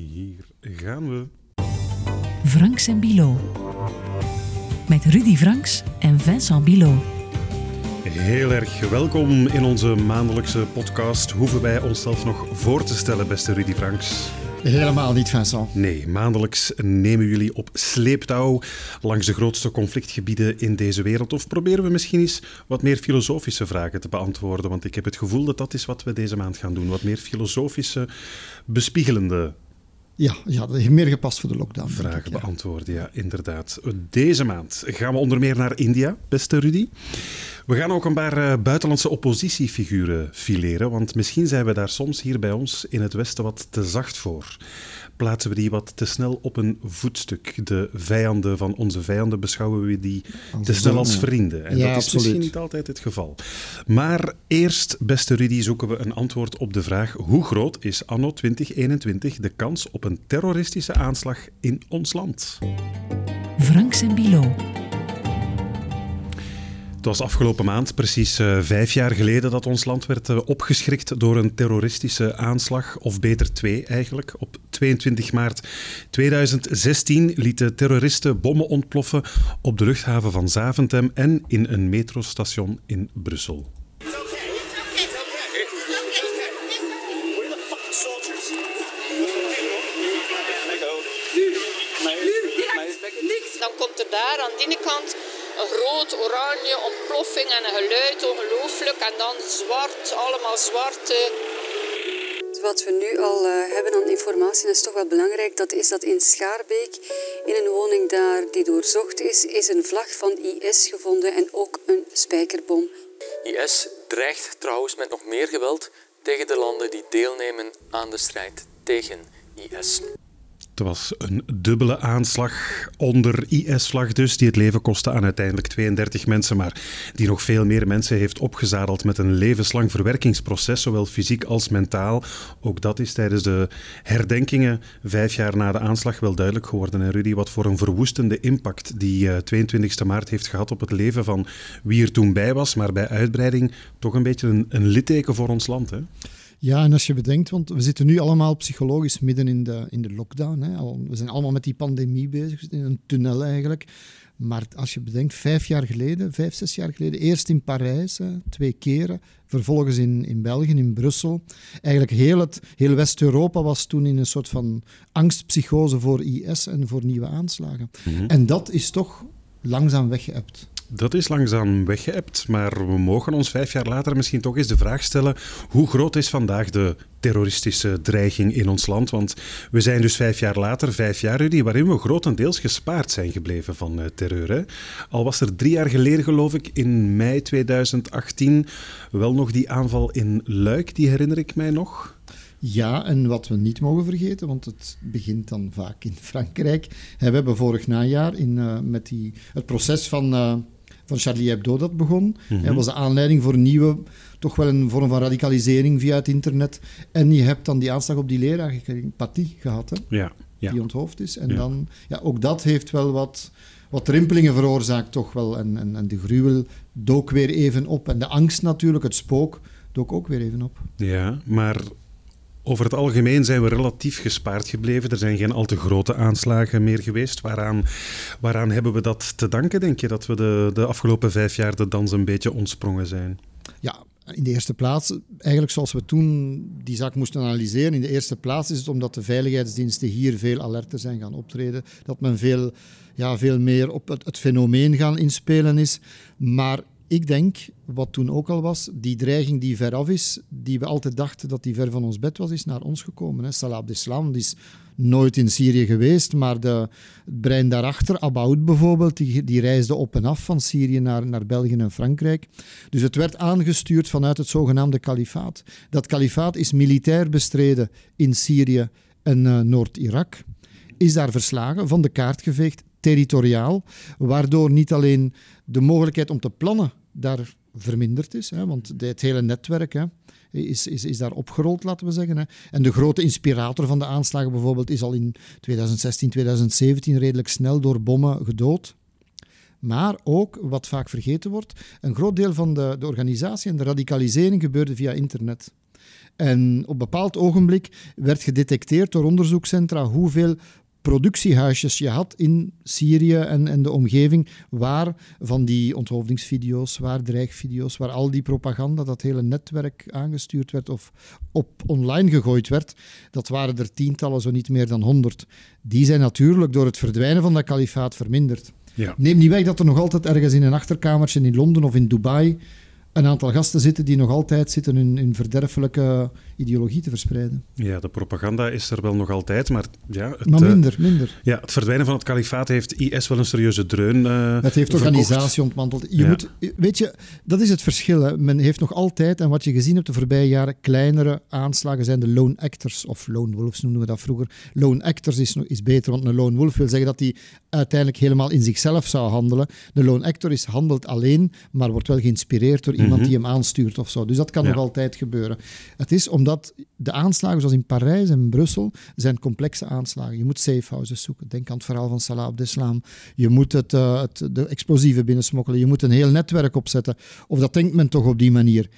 Hier gaan we. Franks en Bilo. Met Rudy Franks en Vincent Bilo. Heel erg welkom in onze maandelijkse podcast. Hoeven wij onszelf nog voor te stellen, beste Rudy Franks? Helemaal niet, Vincent. Nee, maandelijks nemen jullie op sleeptouw langs de grootste conflictgebieden in deze wereld. Of proberen we misschien eens wat meer filosofische vragen te beantwoorden? Want ik heb het gevoel dat dat is wat we deze maand gaan doen. Wat meer filosofische, bespiegelende ja, ja, dat is meer gepast voor de lockdown. Vragen beantwoorden, ja, inderdaad. Deze maand gaan we onder meer naar India, beste Rudy. We gaan ook een paar uh, buitenlandse oppositiefiguren fileren, want misschien zijn we daar soms hier bij ons in het Westen wat te zacht voor plaatsen we die wat te snel op een voetstuk. De vijanden van onze vijanden beschouwen we die te snel als vrienden. En dat is misschien niet altijd het geval. Maar eerst, beste Rudy, zoeken we een antwoord op de vraag: hoe groot is anno 2021 de kans op een terroristische aanslag in ons land? Franks en Bilo. Het was afgelopen maand, precies uh, vijf jaar geleden, dat ons land werd uh, opgeschrikt door een terroristische aanslag, of beter twee eigenlijk. Op 22 maart 2016 lieten terroristen bommen ontploffen op de luchthaven van Zaventem en in een metrostation in Brussel. Dan komt er daar aan ene kant groot oranje ontploffing en een geluid, ongelooflijk. En dan zwart, allemaal zwarte. Wat we nu al uh, hebben aan informatie, is toch wel belangrijk, dat is dat in Schaarbeek, in een woning daar die doorzocht is, is een vlag van IS gevonden en ook een spijkerbom. IS dreigt trouwens met nog meer geweld tegen de landen die deelnemen aan de strijd tegen IS. Het was een dubbele aanslag onder IS-vlag dus, die het leven kostte aan uiteindelijk 32 mensen, maar die nog veel meer mensen heeft opgezadeld met een levenslang verwerkingsproces, zowel fysiek als mentaal. Ook dat is tijdens de herdenkingen vijf jaar na de aanslag wel duidelijk geworden. En Rudy, wat voor een verwoestende impact die 22 eh, maart heeft gehad op het leven van wie er toen bij was, maar bij uitbreiding toch een beetje een, een litteken voor ons land. Hè? Ja, en als je bedenkt, want we zitten nu allemaal psychologisch midden in de, in de lockdown. Hè. We zijn allemaal met die pandemie bezig, in een tunnel eigenlijk. Maar als je bedenkt, vijf jaar geleden, vijf, zes jaar geleden, eerst in Parijs, hè, twee keren, vervolgens in, in België, in Brussel. Eigenlijk heel, het, heel West-Europa was toen in een soort van angstpsychose voor IS en voor nieuwe aanslagen. Mhm. En dat is toch langzaam weggeëpt. Dat is langzaam weggeëpt, maar we mogen ons vijf jaar later misschien toch eens de vraag stellen: hoe groot is vandaag de terroristische dreiging in ons land? Want we zijn dus vijf jaar later, vijf jaar Rudy, waarin we grotendeels gespaard zijn gebleven van uh, terreur. Al was er drie jaar geleden, geloof ik, in mei 2018, wel nog die aanval in Luik, die herinner ik mij nog. Ja, en wat we niet mogen vergeten, want het begint dan vaak in Frankrijk. We hebben vorig najaar in, uh, met die, het proces van. Uh, van Charlie Hebdo dat begon. Mm Dat was de aanleiding voor een nieuwe, toch wel een vorm van radicalisering via het internet. En je hebt dan die aanslag op die leraar, Paty, gehad, hè? Ja, ja. die onthoofd is. En dan, ja, ook dat heeft wel wat, wat rimpelingen veroorzaakt, toch wel. En, en, en de gruwel dook weer even op. En de angst natuurlijk, het spook, dook ook weer even op. Ja, maar over het algemeen zijn we relatief gespaard gebleven. Er zijn geen al te grote aanslagen meer geweest. Waaraan, waaraan hebben we dat te danken, denk je, dat we de, de afgelopen vijf jaar de dans een beetje ontsprongen zijn? Ja, in de eerste plaats, eigenlijk zoals we toen die zaak moesten analyseren, in de eerste plaats is het omdat de veiligheidsdiensten hier veel alerter zijn gaan optreden. Dat men veel, ja, veel meer op het, het fenomeen gaan inspelen is. Maar ik denk, wat toen ook al was, die dreiging die veraf is, die we altijd dachten dat die ver van ons bed was, is naar ons gekomen. Hè. Salah Abdeslam is nooit in Syrië geweest, maar de, het brein daarachter, Abaoud bijvoorbeeld, die, die reisde op en af van Syrië naar, naar België en Frankrijk. Dus het werd aangestuurd vanuit het zogenaamde kalifaat. Dat kalifaat is militair bestreden in Syrië en uh, Noord-Irak. Is daar verslagen, van de kaart geveegd, territoriaal, waardoor niet alleen de mogelijkheid om te plannen daar verminderd is. Hè, want het hele netwerk hè, is, is, is daar opgerold, laten we zeggen. Hè. En de grote inspirator van de aanslagen bijvoorbeeld is al in 2016, 2017 redelijk snel door bommen gedood. Maar ook, wat vaak vergeten wordt, een groot deel van de, de organisatie en de radicalisering gebeurde via internet. En op een bepaald ogenblik werd gedetecteerd door onderzoekscentra hoeveel productiehuisjes je had in Syrië en, en de omgeving, waar van die onthoofdingsvideo's, waar dreigvideo's, waar al die propaganda, dat hele netwerk aangestuurd werd of op online gegooid werd, dat waren er tientallen, zo niet meer dan honderd. Die zijn natuurlijk door het verdwijnen van dat kalifaat verminderd. Ja. Neem niet weg dat er nog altijd ergens in een achterkamertje in Londen of in Dubai een aantal gasten zitten die nog altijd zitten hun, hun verderfelijke ideologie te verspreiden. Ja, de propaganda is er wel nog altijd, maar ja... Het, maar eh, minder, minder. ja, het verdwijnen van het kalifaat heeft IS wel een serieuze dreun eh Het heeft verkocht. organisatie ontmanteld. Je Ja. moet, weet je, dat is het verschil. Hè. Men heeft nog altijd, en wat je gezien hebt de voorbije jaren, kleinere aanslagen zijn de lone actors, of lone wolves noemden we dat vroeger. Lone actors is, is beter, want een lone wolf wil zeggen dat hij uiteindelijk helemaal in zichzelf zou handelen. De lone actor is handelt alleen, maar wordt wel geïnspireerd door iemand die hem aanstuurt of zo. Dus dat kan Ja. nog altijd gebeuren. Het is omdat de aanslagen, zoals in Parijs en Brussel, zijn complexe aanslagen. Je moet safe houses zoeken. Denk aan het verhaal van Salah Abdeslam. Je moet het, eh, het, de explosieven binnensmokkelen. Je moet een heel netwerk opzetten. Of dat denkt men toch op die manier.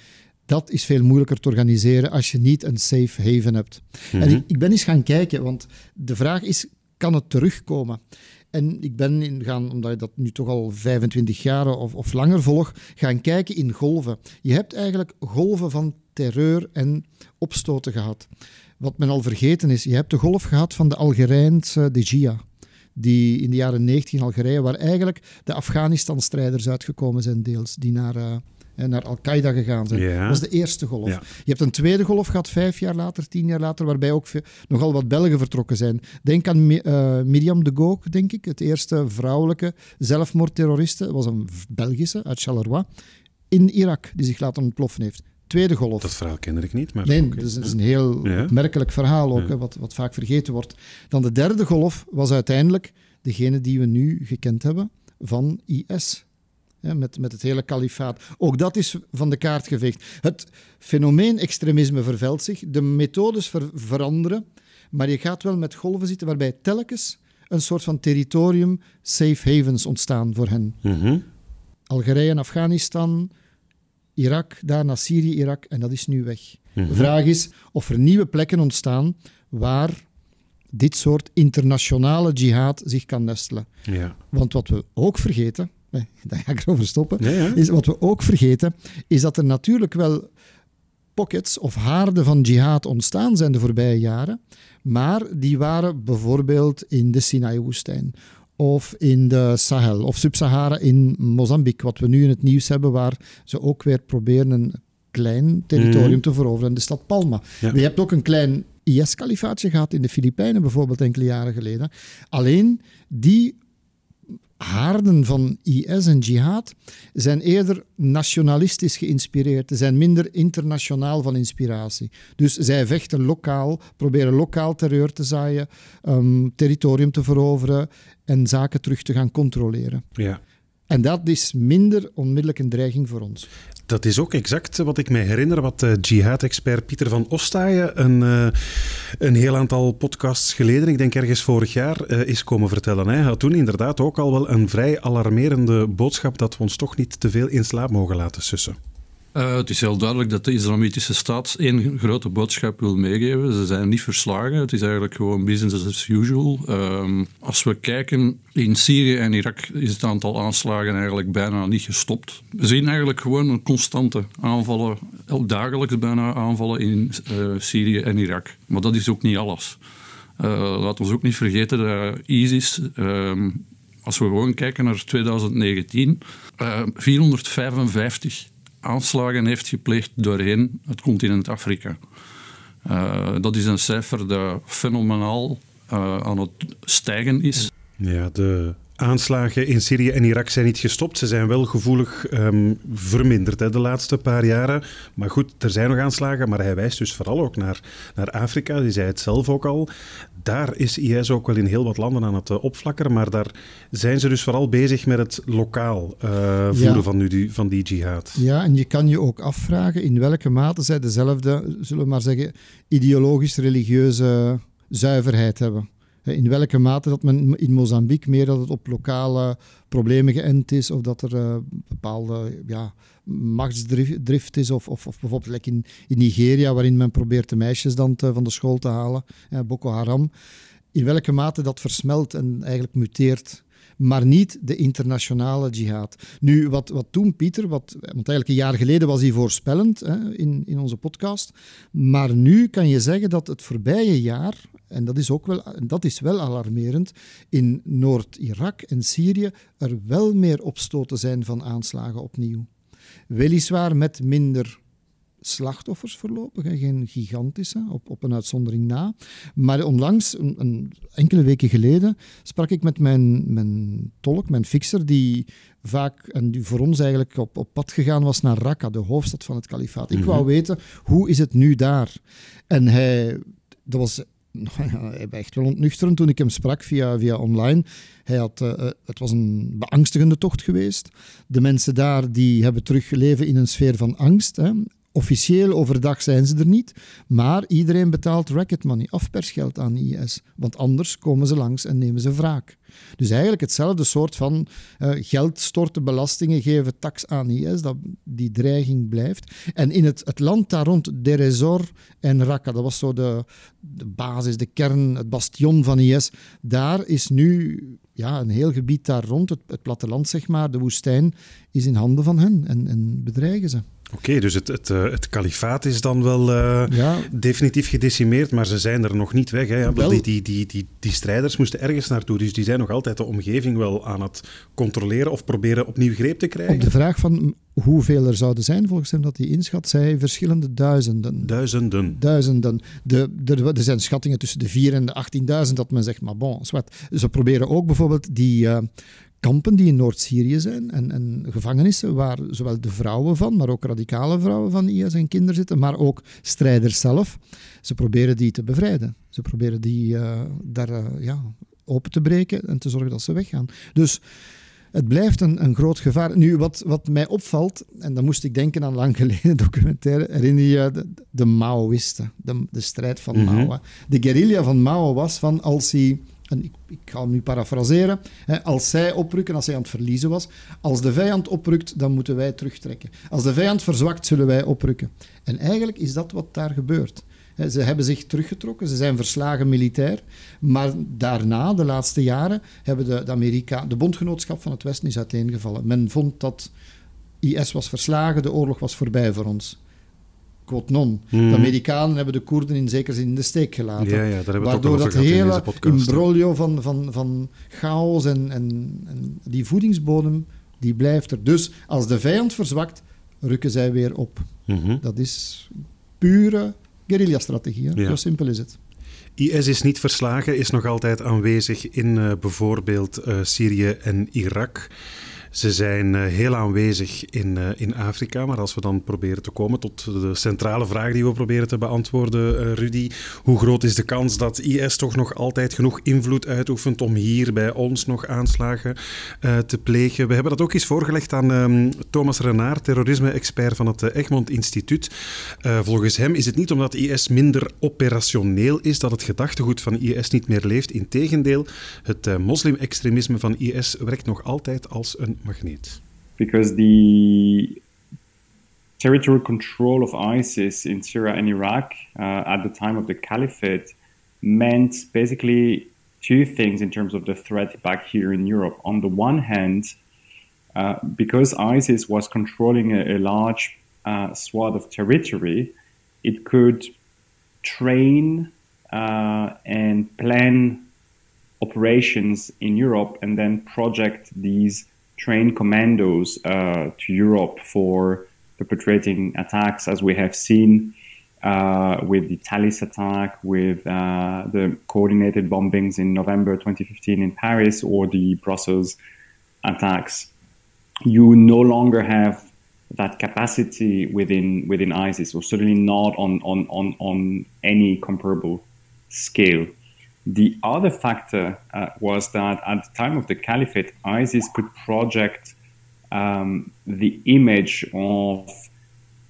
Dat is veel moeilijker te organiseren als je niet een safe haven hebt. En ik, ik ben eens gaan kijken, want de vraag is, kan het terugkomen? En ik ben in gaan, omdat je dat nu toch al 25 jaar of, of langer volg, gaan kijken in golven. Je hebt eigenlijk golven van terreur en opstoten gehad. Wat men al vergeten is, je hebt de golf gehad van de Algerijnse de Jia. Die in de jaren 90 in Algerije, waar eigenlijk de Afghanistan-strijders uitgekomen zijn, deels, die naar, eh, naar Al-Qaeda gegaan zijn. Ja. Dat was de eerste golf. Ja. Je hebt een tweede golf gehad, vijf jaar later, tien jaar later, waarbij ook veel- nogal wat Belgen vertrokken zijn. Denk aan Mi- eh, Miriam de Gook, denk ik, het eerste vrouwelijke zelfmoordterroriste. Was een Belgische uit Charleroi in Irak, die zich laten ontploffen heeft. Tweede golf. Dat verhaal kende ik niet, maar... Nee, dat is, dat is een heel Ja. opmerkelijk verhaal ook, hè, wat, wat vaak vergeten wordt. Dan de derde golf was uiteindelijk degene die we nu gekend hebben van IS. Ja, met, met het hele kalifaat. Ook dat is van de kaart geveegd. Het fenomeen extremisme vervelt zich, de methodes ver- veranderen, maar je gaat wel met golven zitten waarbij telkens een soort van territorium, safe havens ontstaan voor hen. Mhm. Algerije en Afghanistan, Irak, daarna Syrië, Irak en dat is nu weg. De vraag is of er nieuwe plekken ontstaan waar dit soort internationale jihad zich kan nestelen. Ja. Want wat we ook vergeten, daar ga ik erover stoppen, Ja, ja. is wat we ook vergeten, is dat er natuurlijk wel pockets of haarden van jihad ontstaan zijn de voorbije jaren, maar die waren bijvoorbeeld in de Sinai-woestijn of in de Sahel of Sub-Sahara in Mozambique, wat we nu in het nieuws hebben, waar ze ook weer proberen een klein territorium Mhm. te veroveren, de stad Palma. Ja. Je hebt ook een klein IS-kalifaatje gehad in de Filipijnen bijvoorbeeld enkele jaren geleden. Alleen die haarden van IS en jihad zijn eerder nationalistisch geïnspireerd. Ze zijn minder internationaal van inspiratie. Dus zij vechten lokaal, proberen lokaal terreur te zaaien, um, territorium te veroveren en zaken terug te gaan controleren. ja. En dat is minder onmiddellijk een dreiging voor ons. Dat is ook exact wat ik mij herinner, wat uh, jihad-expert Pieter van Ostaaien een, uh, een heel aantal podcasts geleden, ik denk ergens vorig jaar, uh, is komen vertellen. Hij had toen inderdaad ook al wel een vrij alarmerende boodschap dat we ons toch niet te veel in slaap mogen laten sussen. Uh, het is heel duidelijk dat de Islamitische staat één grote boodschap wil meegeven. Ze zijn niet verslagen. Het is eigenlijk gewoon business as usual. Um, als we kijken in Syrië en Irak is het aantal aanslagen eigenlijk bijna niet gestopt. We zien eigenlijk gewoon een constante aanvallen, dagelijks bijna aanvallen in uh, Syrië en Irak. Maar dat is ook niet alles. Uh, laat ons ook niet vergeten dat ISIS... Um, als we gewoon kijken naar 2019, 455 aanslagen heeft gepleegd doorheen het continent Afrika. Uh, dat is een cijfer dat fenomenaal uh, aan het stijgen is. Ja, de aanslagen in Syrië en Irak zijn niet gestopt. Ze zijn wel gevoelig um, verminderd hè, de laatste paar jaren. Maar goed, er zijn nog aanslagen, maar hij wijst dus vooral ook naar, naar Afrika. Die zei het zelf ook al. Daar is IS ook wel in heel wat landen aan het uh, opflakkeren, maar daar zijn ze dus vooral bezig met het lokaal uh, voeren ja. van, nu die, van die jihad. Ja, en je kan je ook afvragen in welke mate zij dezelfde, zullen we maar zeggen, ideologisch-religieuze zuiverheid hebben. In welke mate dat men in Mozambique meer dat het op lokale problemen geënt is, of dat er uh, bepaalde ja, machtsdrift is, of, of, of bijvoorbeeld in, in, Nigeria, waarin men probeert de meisjes dan van de school te halen, Boko Haram. In welke mate dat versmelt en eigenlijk muteert maar niet de internationale jihad. Nu, wat, wat toen Pieter, wat, want eigenlijk een jaar geleden was hij voorspellend hè, in, in onze podcast, maar nu kan je zeggen dat het voorbije jaar, en dat is ook wel, dat is wel alarmerend, in Noord-Irak en Syrië er wel meer opstoten zijn van aanslagen opnieuw. Weliswaar met minder slachtoffers voorlopig, geen gigantische, op, op een uitzondering na. Maar onlangs, een, een, enkele weken geleden, sprak ik met mijn, mijn tolk, mijn fixer, die vaak, en die voor ons eigenlijk op, op pad gegaan was naar Raqqa, de hoofdstad van het kalifaat. Ik wou mhm. weten, hoe is het nu daar? En hij, dat was hij was echt wel ontnuchterend toen ik hem sprak via, via online. Hij had, uh, het was een beangstigende tocht geweest. De mensen daar die hebben terug leven in een sfeer van angst. Hè. Officieel overdag zijn ze er niet, maar iedereen betaalt racket money, afpersgeld aan IS. Want anders komen ze langs en nemen ze wraak. Dus eigenlijk hetzelfde soort van uh, geld storten, belastingen geven, tax aan IS, dat die dreiging blijft. En in het, het land daar rond, Deresor en Raqqa, dat was zo de, de basis, de kern, het bastion van IS, daar is nu ja, een heel gebied daar rond, het, het platteland zeg maar, de woestijn, is in handen van hen en, en bedreigen ze. Oké, dus het, het, eh, het kalifaat is dan wel uh, definitief gedecimeerd, maar ze zijn er nog niet weg. Hè? Die, die, die, die, die strijders moesten ergens naartoe, dus die zijn nog altijd de omgeving wel aan het controleren of proberen opnieuw greep te krijgen. Op de vraag van hoeveel er zouden zijn, volgens hem dat hij inschat, zei verschillende duizenden. Duizenden. Duizenden. De, de, er zijn schattingen tussen de 4 en de 18.000 dat men zegt, maar bon, zwart. Ze proberen ook bijvoorbeeld die uh, kampen die in Noord-Syrië zijn en, en, gevangenissen waar zowel de vrouwen van, maar ook radicale vrouwen van IS en kinderen zitten, maar ook strijders zelf. Ze proberen die te bevrijden. Ze proberen die uh, daar uh, ja, open te breken en te zorgen dat ze weggaan. Dus het blijft een, een groot gevaar. Nu, wat, wat mij opvalt, en dan moest ik denken aan lang geleden documentaire, herinner je de, de Maoïsten, de, de strijd van mm Mao. De guerrilla van Mao was van als hij en ik, ga hem nu parafraseren, als zij oprukken, als hij aan het verliezen was, als de vijand oprukt, dan moeten wij terugtrekken. Als de vijand verzwakt, zullen wij oprukken. En eigenlijk is dat wat daar gebeurt. Ze hebben zich teruggetrokken, ze zijn verslagen militair, maar daarna, de laatste jaren, hebben de, de, Amerika, de bondgenootschap van het Westen is uiteengevallen. Men vond dat IS was verslagen, de oorlog was voorbij voor ons quote non. De hmm. Amerikanen hebben de Koerden in zekere zin in de steek gelaten. Ja, ja, daar waardoor dat hele imbroglio van, van, van chaos en, en, en, die voedingsbodem, die blijft er. Dus als de vijand verzwakt, rukken zij weer op. Mhm. Dat is pure guerrilla-strategie. Zo simpel is het. IS is niet verslagen, is nog altijd aanwezig in uh, bijvoorbeeld uh, Syrië en Irak. Ze zijn eh, heel aanwezig in, eh, in Afrika, maar als we dan proberen te komen tot de centrale vraag die we proberen te beantwoorden, uh, Rudy, hoe groot is de kans dat IS toch nog altijd genoeg invloed uitoefent om hier bij ons nog aanslagen te plegen? We hebben dat ook eens voorgelegd aan um, Thomas Renard, terrorisme-expert van het Egmond Instituut. volgens hem is het niet omdat IS minder operationeel is dat het gedachtegoed van IS niet meer leeft. Integendeel, het moslim-extremisme van IS werkt nog altijd als een Because the territorial control of ISIS in Syria and Iraq uh, at the time of the caliphate meant basically two things in terms of the threat back here in Europe. On the one hand, uh, because ISIS was controlling a, a large uh, swath of territory, it could train uh, and plan operations in Europe and then project these train commandos uh, to Europe for perpetrating attacks, as we have seen uh, with the Thalys attack, with uh, the coordinated bombings in November 2015 in Paris, or the Brussels attacks. You no longer have that capacity within within ISIS, or certainly not on on on, on any comparable scale. The other factor uh, was that at the time of the caliphate, ISIS could project um, the image of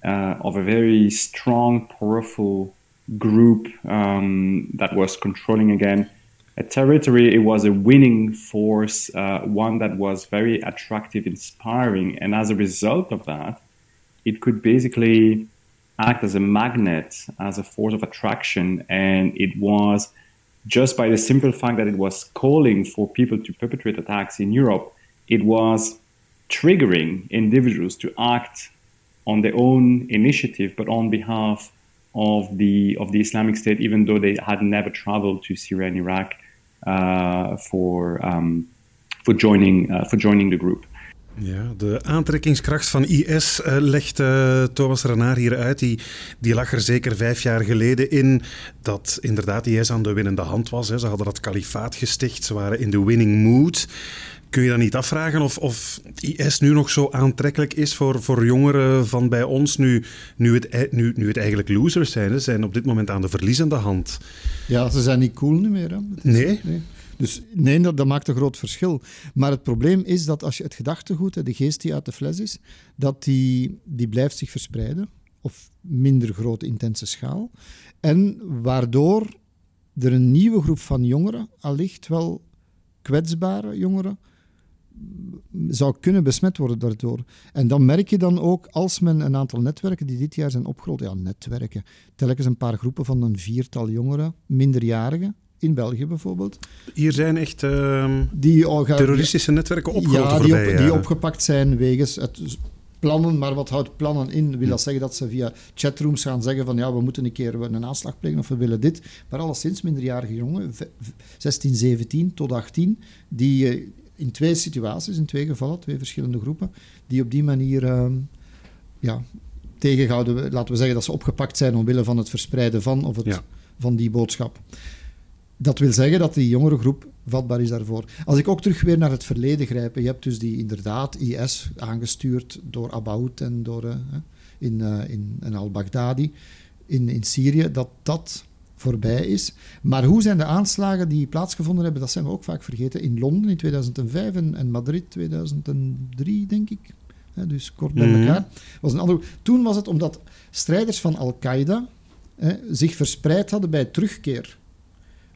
uh, of a very strong, powerful group um, that was controlling again a territory. It was a winning force, uh, one that was very attractive, inspiring, and as a result of that, it could basically act as a magnet, as a force of attraction, and it was just by the simple fact that it was calling for people to perpetrate attacks in Europe, it was triggering individuals to act on their own initiative, but on behalf of the of the Islamic State, even though they had never traveled to Syria and Iraq uh, for um, for joining uh, for joining the group. Ja, de aantrekkingskracht van IS uh, legt uh, Thomas Renard hier uit. Die, die lag er zeker vijf jaar geleden in dat inderdaad IS aan de winnende hand was. Hè. Ze hadden dat kalifaat gesticht, ze waren in de winning mood. Kun je dan niet afvragen of, of IS nu nog zo aantrekkelijk is voor, voor jongeren van bij ons, nu, nu, het, nu, nu het eigenlijk losers zijn? Ze zijn op dit moment aan de verliezende hand. Ja, ze zijn niet cool meer. Hè. nee? nee. Dus nee, dat, maakt een groot verschil. Maar het probleem is dat als je het gedachtegoed, de geest die uit de fles is, dat die, die blijft zich verspreiden. Of minder grote, intense schaal. En waardoor er een nieuwe groep van jongeren, allicht wel kwetsbare jongeren, zou kunnen besmet worden daardoor. En dan merk je dan ook, als men een aantal netwerken die dit jaar zijn opgerold, ja, netwerken, telkens een paar groepen van een viertal jongeren, minderjarigen, in België bijvoorbeeld. Hier zijn echt uh, die, oh, terroristische netwerken opgerold ja, die, op, die opgepakt zijn wegens het plannen. Maar wat houdt plannen in? Wil dat zeggen dat ze via chatrooms gaan zeggen van ja, we moeten een keer een aanslag plegen of we willen dit. Maar alleszins minderjarige jongen, 16, 17 tot 18, die in twee situaties, in twee gevallen, twee verschillende groepen, die op die manier uh, ja, tegenhouden. Laten we zeggen dat ze opgepakt zijn omwille van het verspreiden van, of het, van die boodschap. Dat wil zeggen dat die jongere groep vatbaar is daarvoor. Als ik ook terug weer naar het verleden grijp, je hebt dus die inderdaad IS aangestuurd door Abaoud en door uh, in, uh, in, in al-Baghdadi in, in Syrië, dat dat voorbij is. Maar hoe zijn de aanslagen die plaatsgevonden hebben, dat zijn we ook vaak vergeten. In Londen in 2005 en, en Madrid 2003, denk ik. dus kort bij mhm. elkaar. Was een. Toen was het omdat strijders van Al-Qaeda zich verspreid hadden bij terugkeer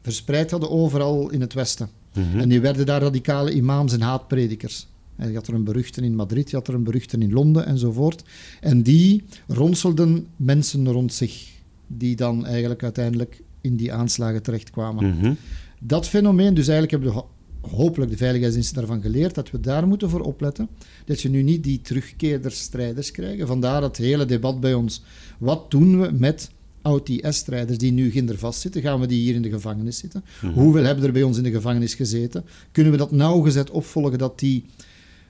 verspreid hadden overal in het Westen. Mhm. En die werden daar radicale imams en haatpredikers. En je had er een beruchte in Madrid, je had er een beruchte in Londen enzovoort. En die ronselden mensen rond zich, die dan eigenlijk uiteindelijk in die aanslagen terechtkwamen. Mm Dat fenomeen, dus eigenlijk hebben we hopelijk de veiligheidsdiensten daarvan geleerd dat we daar moeten voor opletten. Dat je nu niet die terugkeerders, strijders krijgt. Vandaar het hele debat bij ons. Wat doen we met oud-IS-strijders die nu ginder vastzitten, gaan we die hier in de gevangenis zitten? Mhm. Hoeveel hebben er bij ons in de gevangenis gezeten? Kunnen we dat nauwgezet opvolgen dat die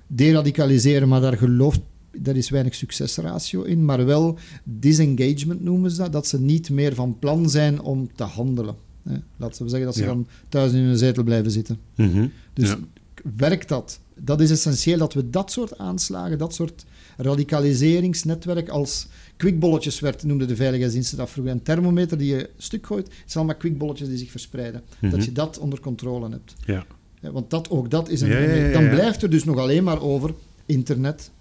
deradicaliseren, maar daar gelooft daar is weinig succesratio in, maar wel disengagement noemen ze dat, dat ze niet meer van plan zijn om te handelen. Hè. Laten we zeggen dat ze dan thuis in hun zetel blijven zitten. Mhm. Dus werkt dat? Dat is essentieel dat we dat soort aanslagen, dat soort radicaliseringsnetwerk als kwikbolletjes werd, noemde de veiligheidsdiensten dat vroeger. Een thermometer die je stuk gooit, het zijn allemaal kwikbolletjes die zich verspreiden. Dat mhm. je dat onder controle hebt. Ja. want dat, ook dat is een... dan blijft er dus nog alleen maar over internet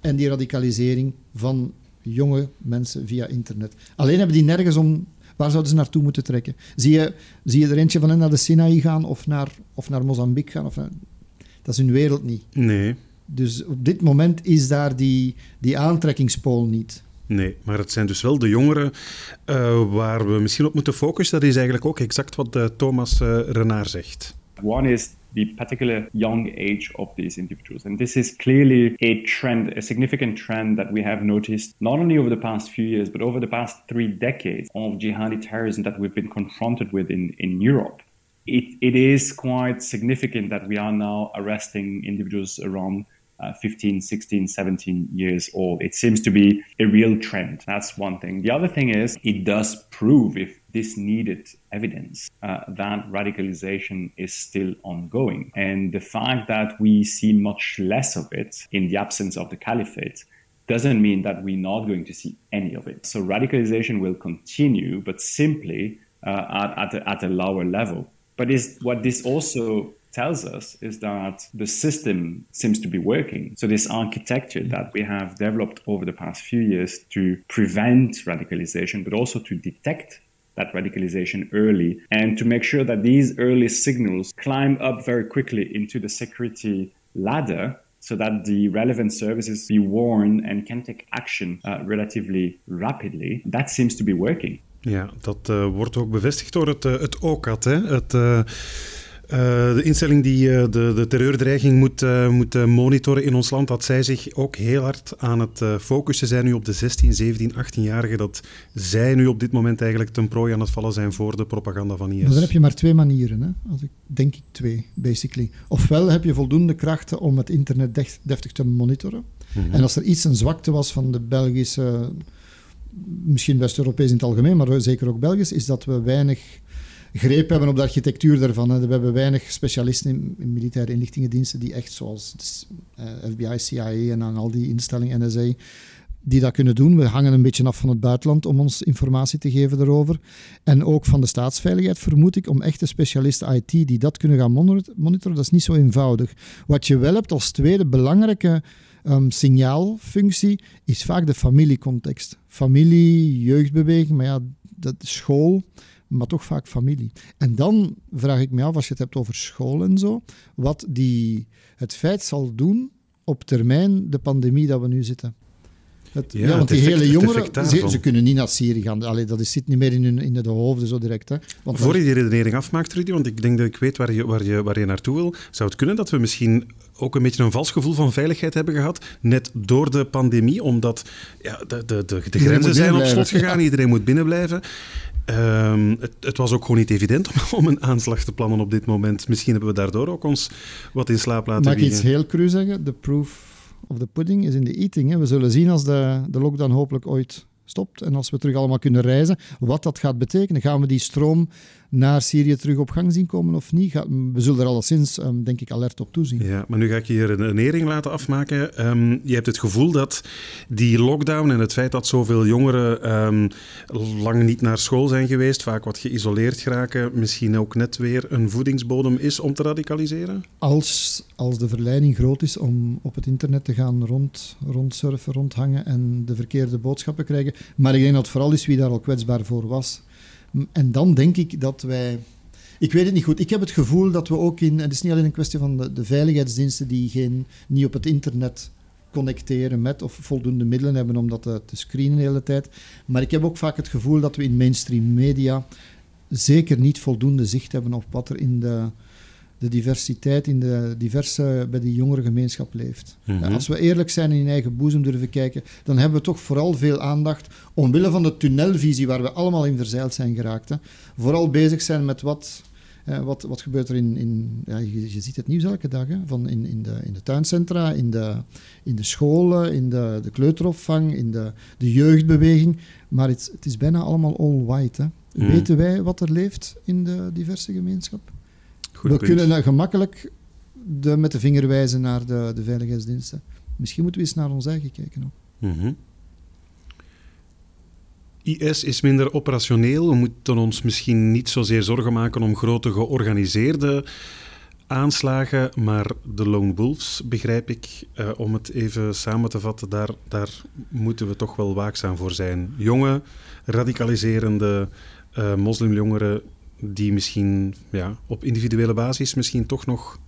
en die radicalisering van jonge mensen via internet. Alleen hebben die nergens om... Waar zouden ze naartoe moeten trekken? Zie je, zie je er eentje van hen naar de Sinaï gaan of naar, of naar Mozambique gaan? Of dat is hun wereld niet. Nee. Dus op dit moment is daar die, die aantrekkingspool niet. Nee, maar het zijn dus wel de jongeren uh, waar we misschien op moeten focussen. Dat is eigenlijk ook exact wat uh, Thomas uh, Renard zegt. One is the particular young age of these individuals. And this is clearly a trend, a significant trend that we have noticed not only over the past few years, but over the past three decades of jihadi terrorism that we've been confronted with in, in Europe. It, it is quite significant that we are now arresting individuals around uh, 15, 16, 17 years old. It seems to be a real trend. That's one thing. The other thing is it does prove, if this needed evidence, uh, that radicalization is still ongoing. And the fact that we see much less of it in the absence of the caliphate doesn't mean that we're not going to see any of it. So radicalization will continue, but simply uh, at, at, a, at a lower level. But is what this also tells us is that the system seems to be working. So, this architecture that we have developed over the past few years to prevent radicalization, but also to detect that radicalization early and to make sure that these early signals climb up very quickly into the security ladder so that the relevant services be warned and can take action uh, relatively rapidly. That seems to be working. Ja, dat uh, wordt ook bevestigd door het, uh, het OCAT, hè? het Uh, de instelling die uh, de, de terreurdreiging moet, uh, moet monitoren in ons land, dat zij zich ook heel hard aan het focussen zijn nu op de 16, 17, 18-jarigen. Dat zij nu op dit moment eigenlijk ten prooi aan het vallen zijn voor de propaganda van IS. Maar dan heb je maar twee manieren, hè? Als ik, denk ik twee, basically. Ofwel heb je voldoende krachten om het internet deftig te monitoren. Mm -hmm. En als er iets een zwakte was van de Belgische, misschien West-Europees in het algemeen, maar zeker ook Belgisch, is dat we weinig greep hebben op de architectuur daarvan. Hè. We hebben weinig specialisten in, militaire inlichtingendiensten die echt zoals de, uh, FBI, CIA en aan al die instellingen, NSA, die dat kunnen doen. We hangen een beetje af van het buitenland om ons informatie te geven daarover. En ook van de staatsveiligheid vermoed ik, om echte specialisten IT die dat kunnen gaan monitoren, dat is niet zo eenvoudig. Wat je wel hebt als tweede belangrijke um, signaalfunctie, is vaak de familiecontext. Familie, jeugdbeweging, maar ja, dat school maar toch vaak familie. En dan vraag ik me af, als je het hebt over school en zo, wat die, het feit zal doen op termijn de pandemie dat we nu zitten. Het, ja, ja, want die effect, hele jongeren, ze, ze, kunnen niet naar Syrië gaan. Allee, dat is, zit niet meer in, hun, in de hoofden zo direct. Hè. Want Voor je die redenering afmaakt, Rudy, want ik denk dat ik weet waar je, waar, je, waar je naartoe wil, zou het kunnen dat we misschien ook een beetje een vals gevoel van veiligheid hebben gehad, net door de pandemie, omdat ja, de, de, de, de grenzen zijn op slot gegaan, ja. iedereen moet binnenblijven. Um, het, het, was ook gewoon niet evident om, om, een aanslag te plannen op dit moment. Misschien hebben we daardoor ook ons wat in slaap laten Mag ik iets heel cru zeggen? The proof of the pudding is in the eating. Hè. We zullen zien als de, de lockdown hopelijk ooit stopt en als we terug allemaal kunnen reizen, wat dat gaat betekenen. Gaan we die stroom naar Syrië terug op gang zien komen of niet? we zullen er alleszins, um, denk ik, alert op toezien. Ja, maar nu ga ik je hier een redenering laten afmaken. Um, je hebt het gevoel dat die lockdown en het feit dat zoveel jongeren um, lang niet naar school zijn geweest, vaak wat geïsoleerd geraken, misschien ook net weer een voedingsbodem is om te radicaliseren? Als, als de verleiding groot is om op het internet te gaan rond, rondsurfen, rondhangen en de verkeerde boodschappen krijgen. Maar ik denk dat het vooral is wie daar al kwetsbaar voor was. En dan denk ik dat wij. Ik weet het niet goed. Ik heb het gevoel dat we ook in. Het is niet alleen een kwestie van de, veiligheidsdiensten die geen, niet op het internet connecteren met of voldoende middelen hebben om dat te, te screenen de hele tijd. Maar ik heb ook vaak het gevoel dat we in mainstream media zeker niet voldoende zicht hebben op wat er in de, de diversiteit in de diverse, bij de jongere gemeenschap leeft. Mhm. Als we eerlijk zijn en in eigen boezem durven kijken, dan hebben we toch vooral veel aandacht, omwille van de tunnelvisie waar we allemaal in verzeild zijn geraakt. Hè. Vooral bezig zijn met wat, wat, wat gebeurt er in... in ja, je, je, ziet het nieuws elke dag, hè, van in, in, de, in de tuincentra, in de, in de scholen, in de, de kleuteropvang, in de, de jeugdbeweging. Maar het, het is bijna allemaal all white. Hè. Mhm. Weten wij wat er leeft in de diverse gemeenschap? We kunnen gemakkelijk de, met de vinger wijzen naar de, de veiligheidsdiensten. Misschien moeten we eens naar ons eigen kijken ook. Mm IS is minder operationeel. We moeten ons misschien niet zozeer zorgen maken om grote georganiseerde aanslagen, maar de Lone Wolves, begrijp ik, uh, om het even samen te vatten, daar, daar moeten we toch wel waakzaam voor zijn. Jonge, radicaliserende uh, moslimjongeren die misschien ja, op individuele basis misschien toch nog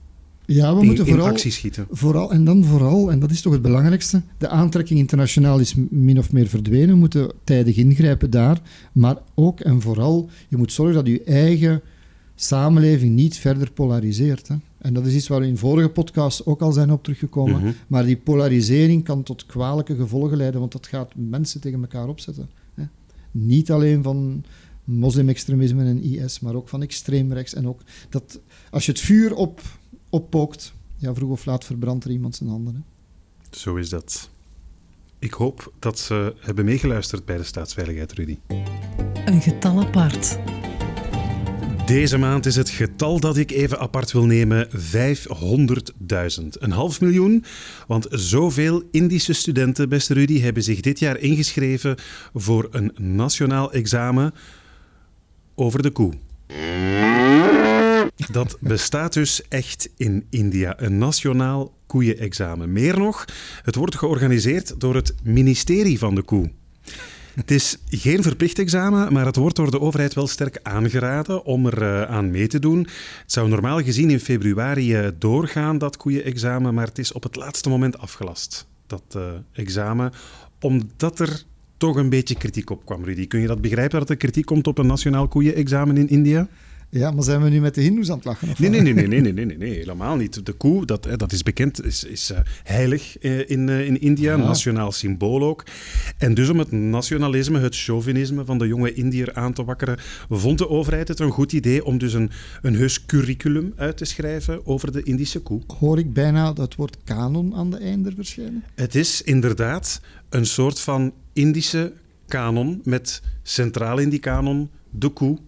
ja, we in, moeten vooral, actie schieten. Vooral, en dan vooral, en dat is toch het belangrijkste, de aantrekking internationaal is min of meer verdwenen. We moeten tijdig ingrijpen daar. Maar ook en vooral, je moet zorgen dat je eigen samenleving niet verder polariseert. Hè. En dat is iets waar we in vorige podcasts ook al zijn op teruggekomen. Mhm. Maar die polarisering kan tot kwalijke gevolgen leiden, want dat gaat mensen tegen elkaar opzetten. Hè. Niet alleen van moslimextremisme en IS, maar ook van extreem rechts. En ook dat als je het vuur op, oppookt, ja, vroeg of laat verbrandt er iemand zijn handen. Hè. Zo is dat. Ik hoop dat ze hebben meegeluisterd bij de staatsveiligheid, Rudy. Een getal apart. Deze maand is het getal dat ik even apart wil nemen 500.000. Een half miljoen, want zoveel Indische studenten, beste Rudy, hebben zich dit jaar ingeschreven voor een nationaal examen over de koe. Dat bestaat dus echt in India, een nationaal koeienexamen. Meer nog, het wordt georganiseerd door het ministerie van de koe. Het is geen verplicht examen, maar het wordt door de overheid wel sterk aangeraden om er uh, aan mee te doen. Het zou normaal gezien in februari uh, doorgaan, dat koeienexamen, maar het is op het laatste moment afgelast, dat uh, examen, omdat er toch een beetje kritiek op kwam, Rudy. Kun je dat begrijpen, dat er kritiek komt op een nationaal koeienexamen in India? Ja, maar zijn we nu met de hindoes aan het lachen? Of nee, nee, nee, nee, nee, nee, nee, nee, helemaal niet. De koe, dat, dat is bekend, is, is uh, heilig uh, in, uh, in India, nationaal symbool ook. En dus om het nationalisme, het chauvinisme van de jonge Indiër aan te wakkeren, vond de overheid het een goed idee om dus een, een heus curriculum uit te schrijven over de Indische koe. Hoor ik bijna dat woord kanon aan de einde verschijnen? Het is inderdaad een soort van Indische kanon met centraal in die kanon de koe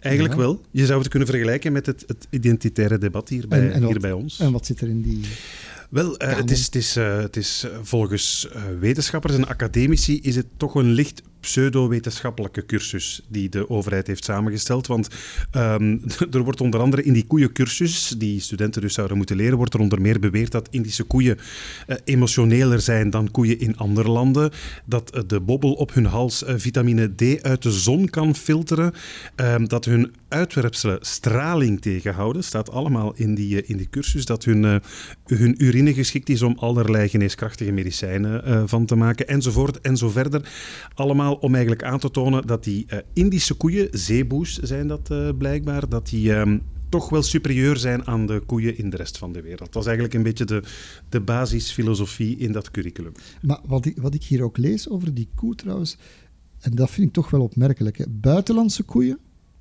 Eigenlijk ja. wel. Je zou het kunnen vergelijken met het, het identitaire debat hier bij, en, en hier wat, bij ons. En wat zit er in die... Wel, uh, het is, het is, uh, het is volgens uh, wetenschappers en academici is het toch een licht pseudo-wetenschappelijke cursus die de overheid heeft samengesteld. Want um, er wordt onder andere in die koeiencursus, die studenten dus zouden moeten leren, wordt er onder meer beweerd dat Indische koeien uh, emotioneler zijn dan koeien in andere landen. Dat uh, de bobbel op hun hals uh, vitamine D uit de zon kan filteren. Um, dat hun uitwerpselen straling tegenhouden. Staat allemaal in die, in die cursus. Dat hun, hun urine geschikt is om allerlei geneeskrachtige medicijnen van te maken. Enzovoort en zo verder. Allemaal om eigenlijk aan te tonen dat die uh, Indische koeien, zeeboes zijn dat blijkbaar, dat die um, toch wel superieur zijn aan de koeien in de rest van de wereld. Dat was eigenlijk een beetje de, de basisfilosofie in dat curriculum. Maar wat ik, wat ik hier ook lees over die koe trouwens, en dat vind ik toch wel opmerkelijk. Buitenlandse koeien,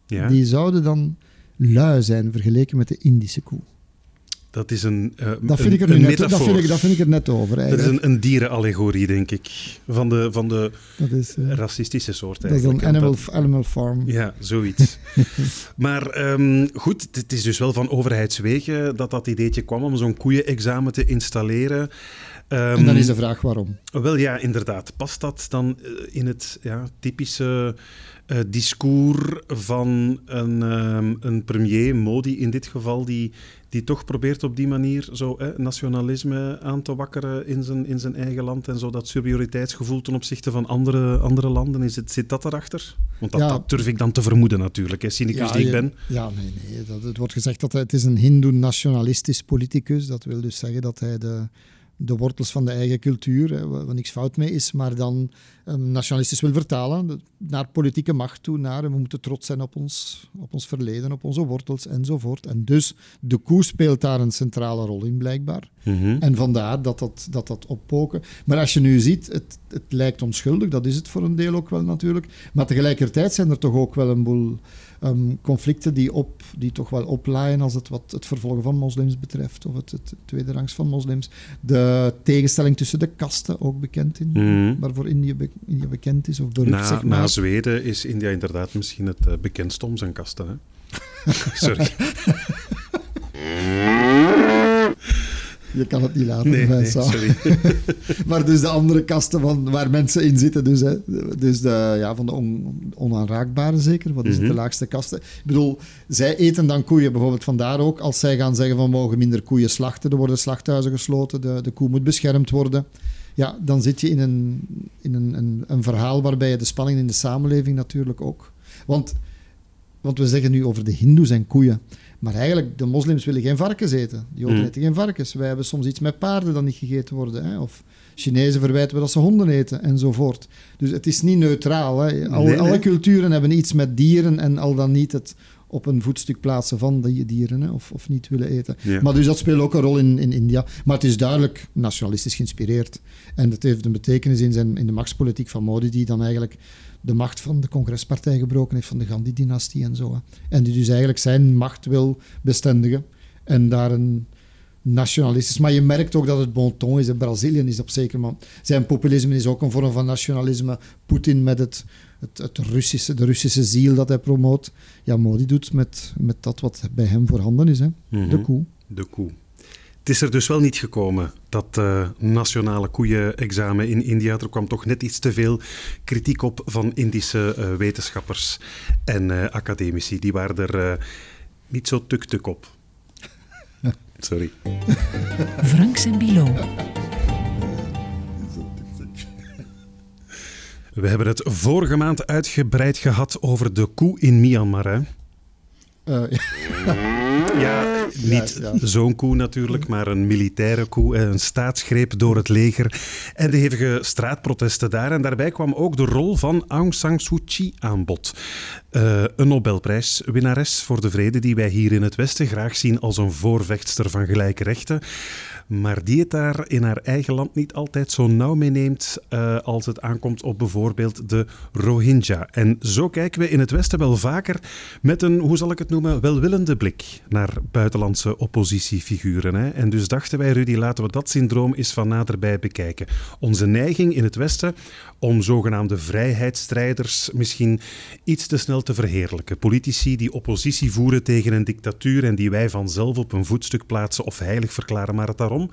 ja. die zouden dan lui zijn vergeleken met de Indische koe. Dat is een, uh, dat vind een, ik er net, dat vind ik, dat vind ik er net over. Eigenlijk. Dat is een, een dierenallegorie, denk ik. Van de, van de dat is, uh, racistische soort. Dat is een animal, animal farm. Ja, zoiets. maar um, goed, het is dus wel van overheidswegen dat dat ideetje kwam om zo'n koeienexamen te installeren. Um, en dan is de vraag waarom. Wel ja, inderdaad. Past dat dan in het ja, typische uh, discours van een, um, een premier, Modi in dit geval, die, die toch probeert op die manier zo eh, nationalisme aan te wakkeren in zijn, in zijn eigen land en zo dat superioriteitsgevoel ten opzichte van andere, andere landen. Is het, zit dat erachter? Want dat, ja. dat durf ik dan te vermoeden natuurlijk, hè, cynicus ja, die ik ben. Ja, nee, nee. Dat, het wordt gezegd dat hij, het is een hindoe-nationalistisch politicus. Dat wil dus zeggen dat hij de de wortels van de eigen cultuur, hè, waar niks fout mee is, maar dan um, nationalistisch wil vertalen naar politieke macht toe, naar we moeten trots zijn op ons, op ons verleden, op onze wortels enzovoort. En dus de koe speelt daar een centrale rol in, blijkbaar. Mm -hmm. En vandaar dat dat, dat dat oppoken. Maar als je nu ziet, het, het lijkt onschuldig, dat is het voor een deel ook wel natuurlijk, maar tegelijkertijd zijn er toch ook wel een boel um, conflicten die, op, die toch wel oplaaien als het wat het vervolgen van moslims betreft, of het, het tweede rangs van moslims. De tegenstelling tussen de kasten, ook bekend in, mm. waarvoor India, be India, bekend is. Of berucht, na, zeg maar. na Zweden is India inderdaad misschien het uh, bekendst om zijn kasten. Hè? Sorry. Je kan het niet laten. Nee, nee sorry. maar dus de andere kasten van, waar mensen in zitten, dus, hè, dus de, ja, van de on, onaanraakbare zeker, wat is mm -hmm. het, de laagste kasten. Ik bedoel, zij eten dan koeien bijvoorbeeld vandaar ook. Als zij gaan zeggen van mogen minder koeien slachten, er worden slachthuizen gesloten, de, de koe moet beschermd worden. Ja, dan zit je in, een, in een, een, een verhaal waarbij je de spanning in de samenleving natuurlijk ook... Want, want we zeggen nu over de hindoes en koeien. Maar eigenlijk, de moslims willen geen varkens eten. De Joden Mm. eten geen varkens. Wij hebben soms iets met paarden dat niet gegeten worden. Hè? Of Chinezen verwijten we dat ze honden eten, enzovoort. Dus het is niet neutraal. Hè? Alle, Nee, nee. alle culturen hebben iets met dieren en al dan niet het op een voetstuk plaatsen van die dieren hè? Of, of niet willen eten. Ja. Maar dus dat speelt ook een rol in, in India. Maar het is duidelijk nationalistisch geïnspireerd. En dat heeft een betekenis in, zijn, in de machtspolitiek van Modi, die dan eigenlijk de macht van de congrespartij gebroken heeft, van de Gandhi-dynastie en zo. En die dus eigenlijk zijn macht wil bestendigen en daar een nationalistisch... Maar je merkt ook dat het bon ton is. In Brazilië is op zeker maar Zijn populisme is ook een vorm van nationalisme. Poetin met het, het, het Russische, de Russische ziel dat hij promoot. Ja, Modi doet met, met dat wat bij hem voorhanden is. Hè. Mhm. De koe. De koe. Het is er dus wel niet gekomen, dat uh, nationale koeien-examen in India. Er kwam toch net iets te veel kritiek op van Indische uh, wetenschappers en uh, academici. Die waren er niet zo tuk-tuk op. Sorry. Frank Sembilo. We hebben het vorige maand uitgebreid gehad over de koe in Myanmar. Hè? Uh, ja, niet zo'n koe natuurlijk, maar een militaire koe, een staatsgreep door het leger en de hevige straatprotesten daar. En daarbij kwam ook de rol van Aung San Suu Kyi aan bod. Uh, een Nobelprijswinnares voor de vrede die wij hier in het Westen graag zien als een voorvechtster van gelijke rechten maar die het daar in haar eigen land niet altijd zo nauw meeneemt uh, als het aankomt op bijvoorbeeld de Rohingya. En zo kijken we in het Westen wel vaker met een, hoe zal ik het noemen, welwillende blik naar buitenlandse oppositiefiguren. Hè? En dus dachten wij, Rudy, laten we dat syndroom eens van naderbij bekijken. Onze neiging in het Westen om zogenaamde vrijheidsstrijders misschien iets te snel te verheerlijken. Politici die oppositie voeren tegen een dictatuur en die wij vanzelf op een voetstuk plaatsen of heilig verklaren, maar het daarom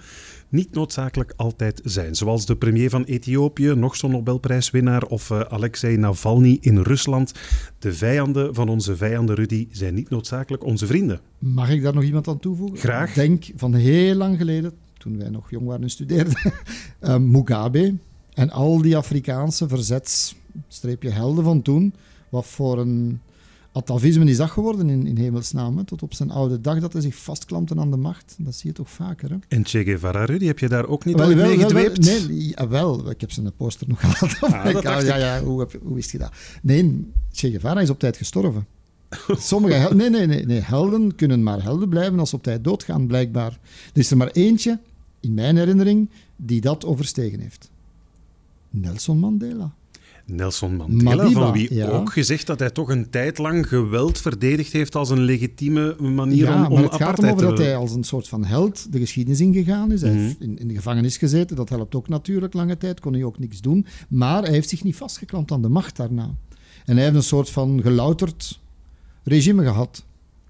niet noodzakelijk altijd zijn. Zoals de premier van Ethiopië, nog zo'n Nobelprijswinnaar, of uh, Alexei Navalny in Rusland. De vijanden van onze vijanden, Rudy, zijn niet noodzakelijk onze vrienden. Mag ik daar nog iemand aan toevoegen? Graag. Ik denk van heel lang geleden, toen wij nog jong waren en studeerden, uh, Mugabe en al die Afrikaanse verzetsstreepje-helden van toen, wat voor een atavisme is dat geworden in, in hemelsnaam. Tot op zijn oude dag dat hij zich vastklampte aan de macht. Dat zie je toch vaker. Hè? En Che Guevara, Rudy, heb je daar ook niet wel, mee gedweept? Wel, nee, wel. Ik heb zijn poster nog gehad. Ah, ja, ja, hoe, heb, hoe wist je dat? Nee, Che Guevara is op tijd gestorven. Sommige nee, nee, nee, nee, helden kunnen maar helden blijven als ze op tijd doodgaan, blijkbaar. Er is er maar eentje, in mijn herinnering, die dat overstegen heeft. Nelson Mandela. Nelson Mandela, van wie ook gezegd dat hij toch een tijd lang geweld verdedigd heeft als een legitieme manier ja, om, om maar het gaat erover dat hij als een soort van held de geschiedenis ingegaan is. Hij Mhm. heeft in, in de gevangenis gezeten, dat helpt ook natuurlijk lange tijd, kon hij ook niks doen. Maar hij heeft zich niet vastgeklampt aan de macht daarna. En hij heeft een soort van gelouterd regime gehad.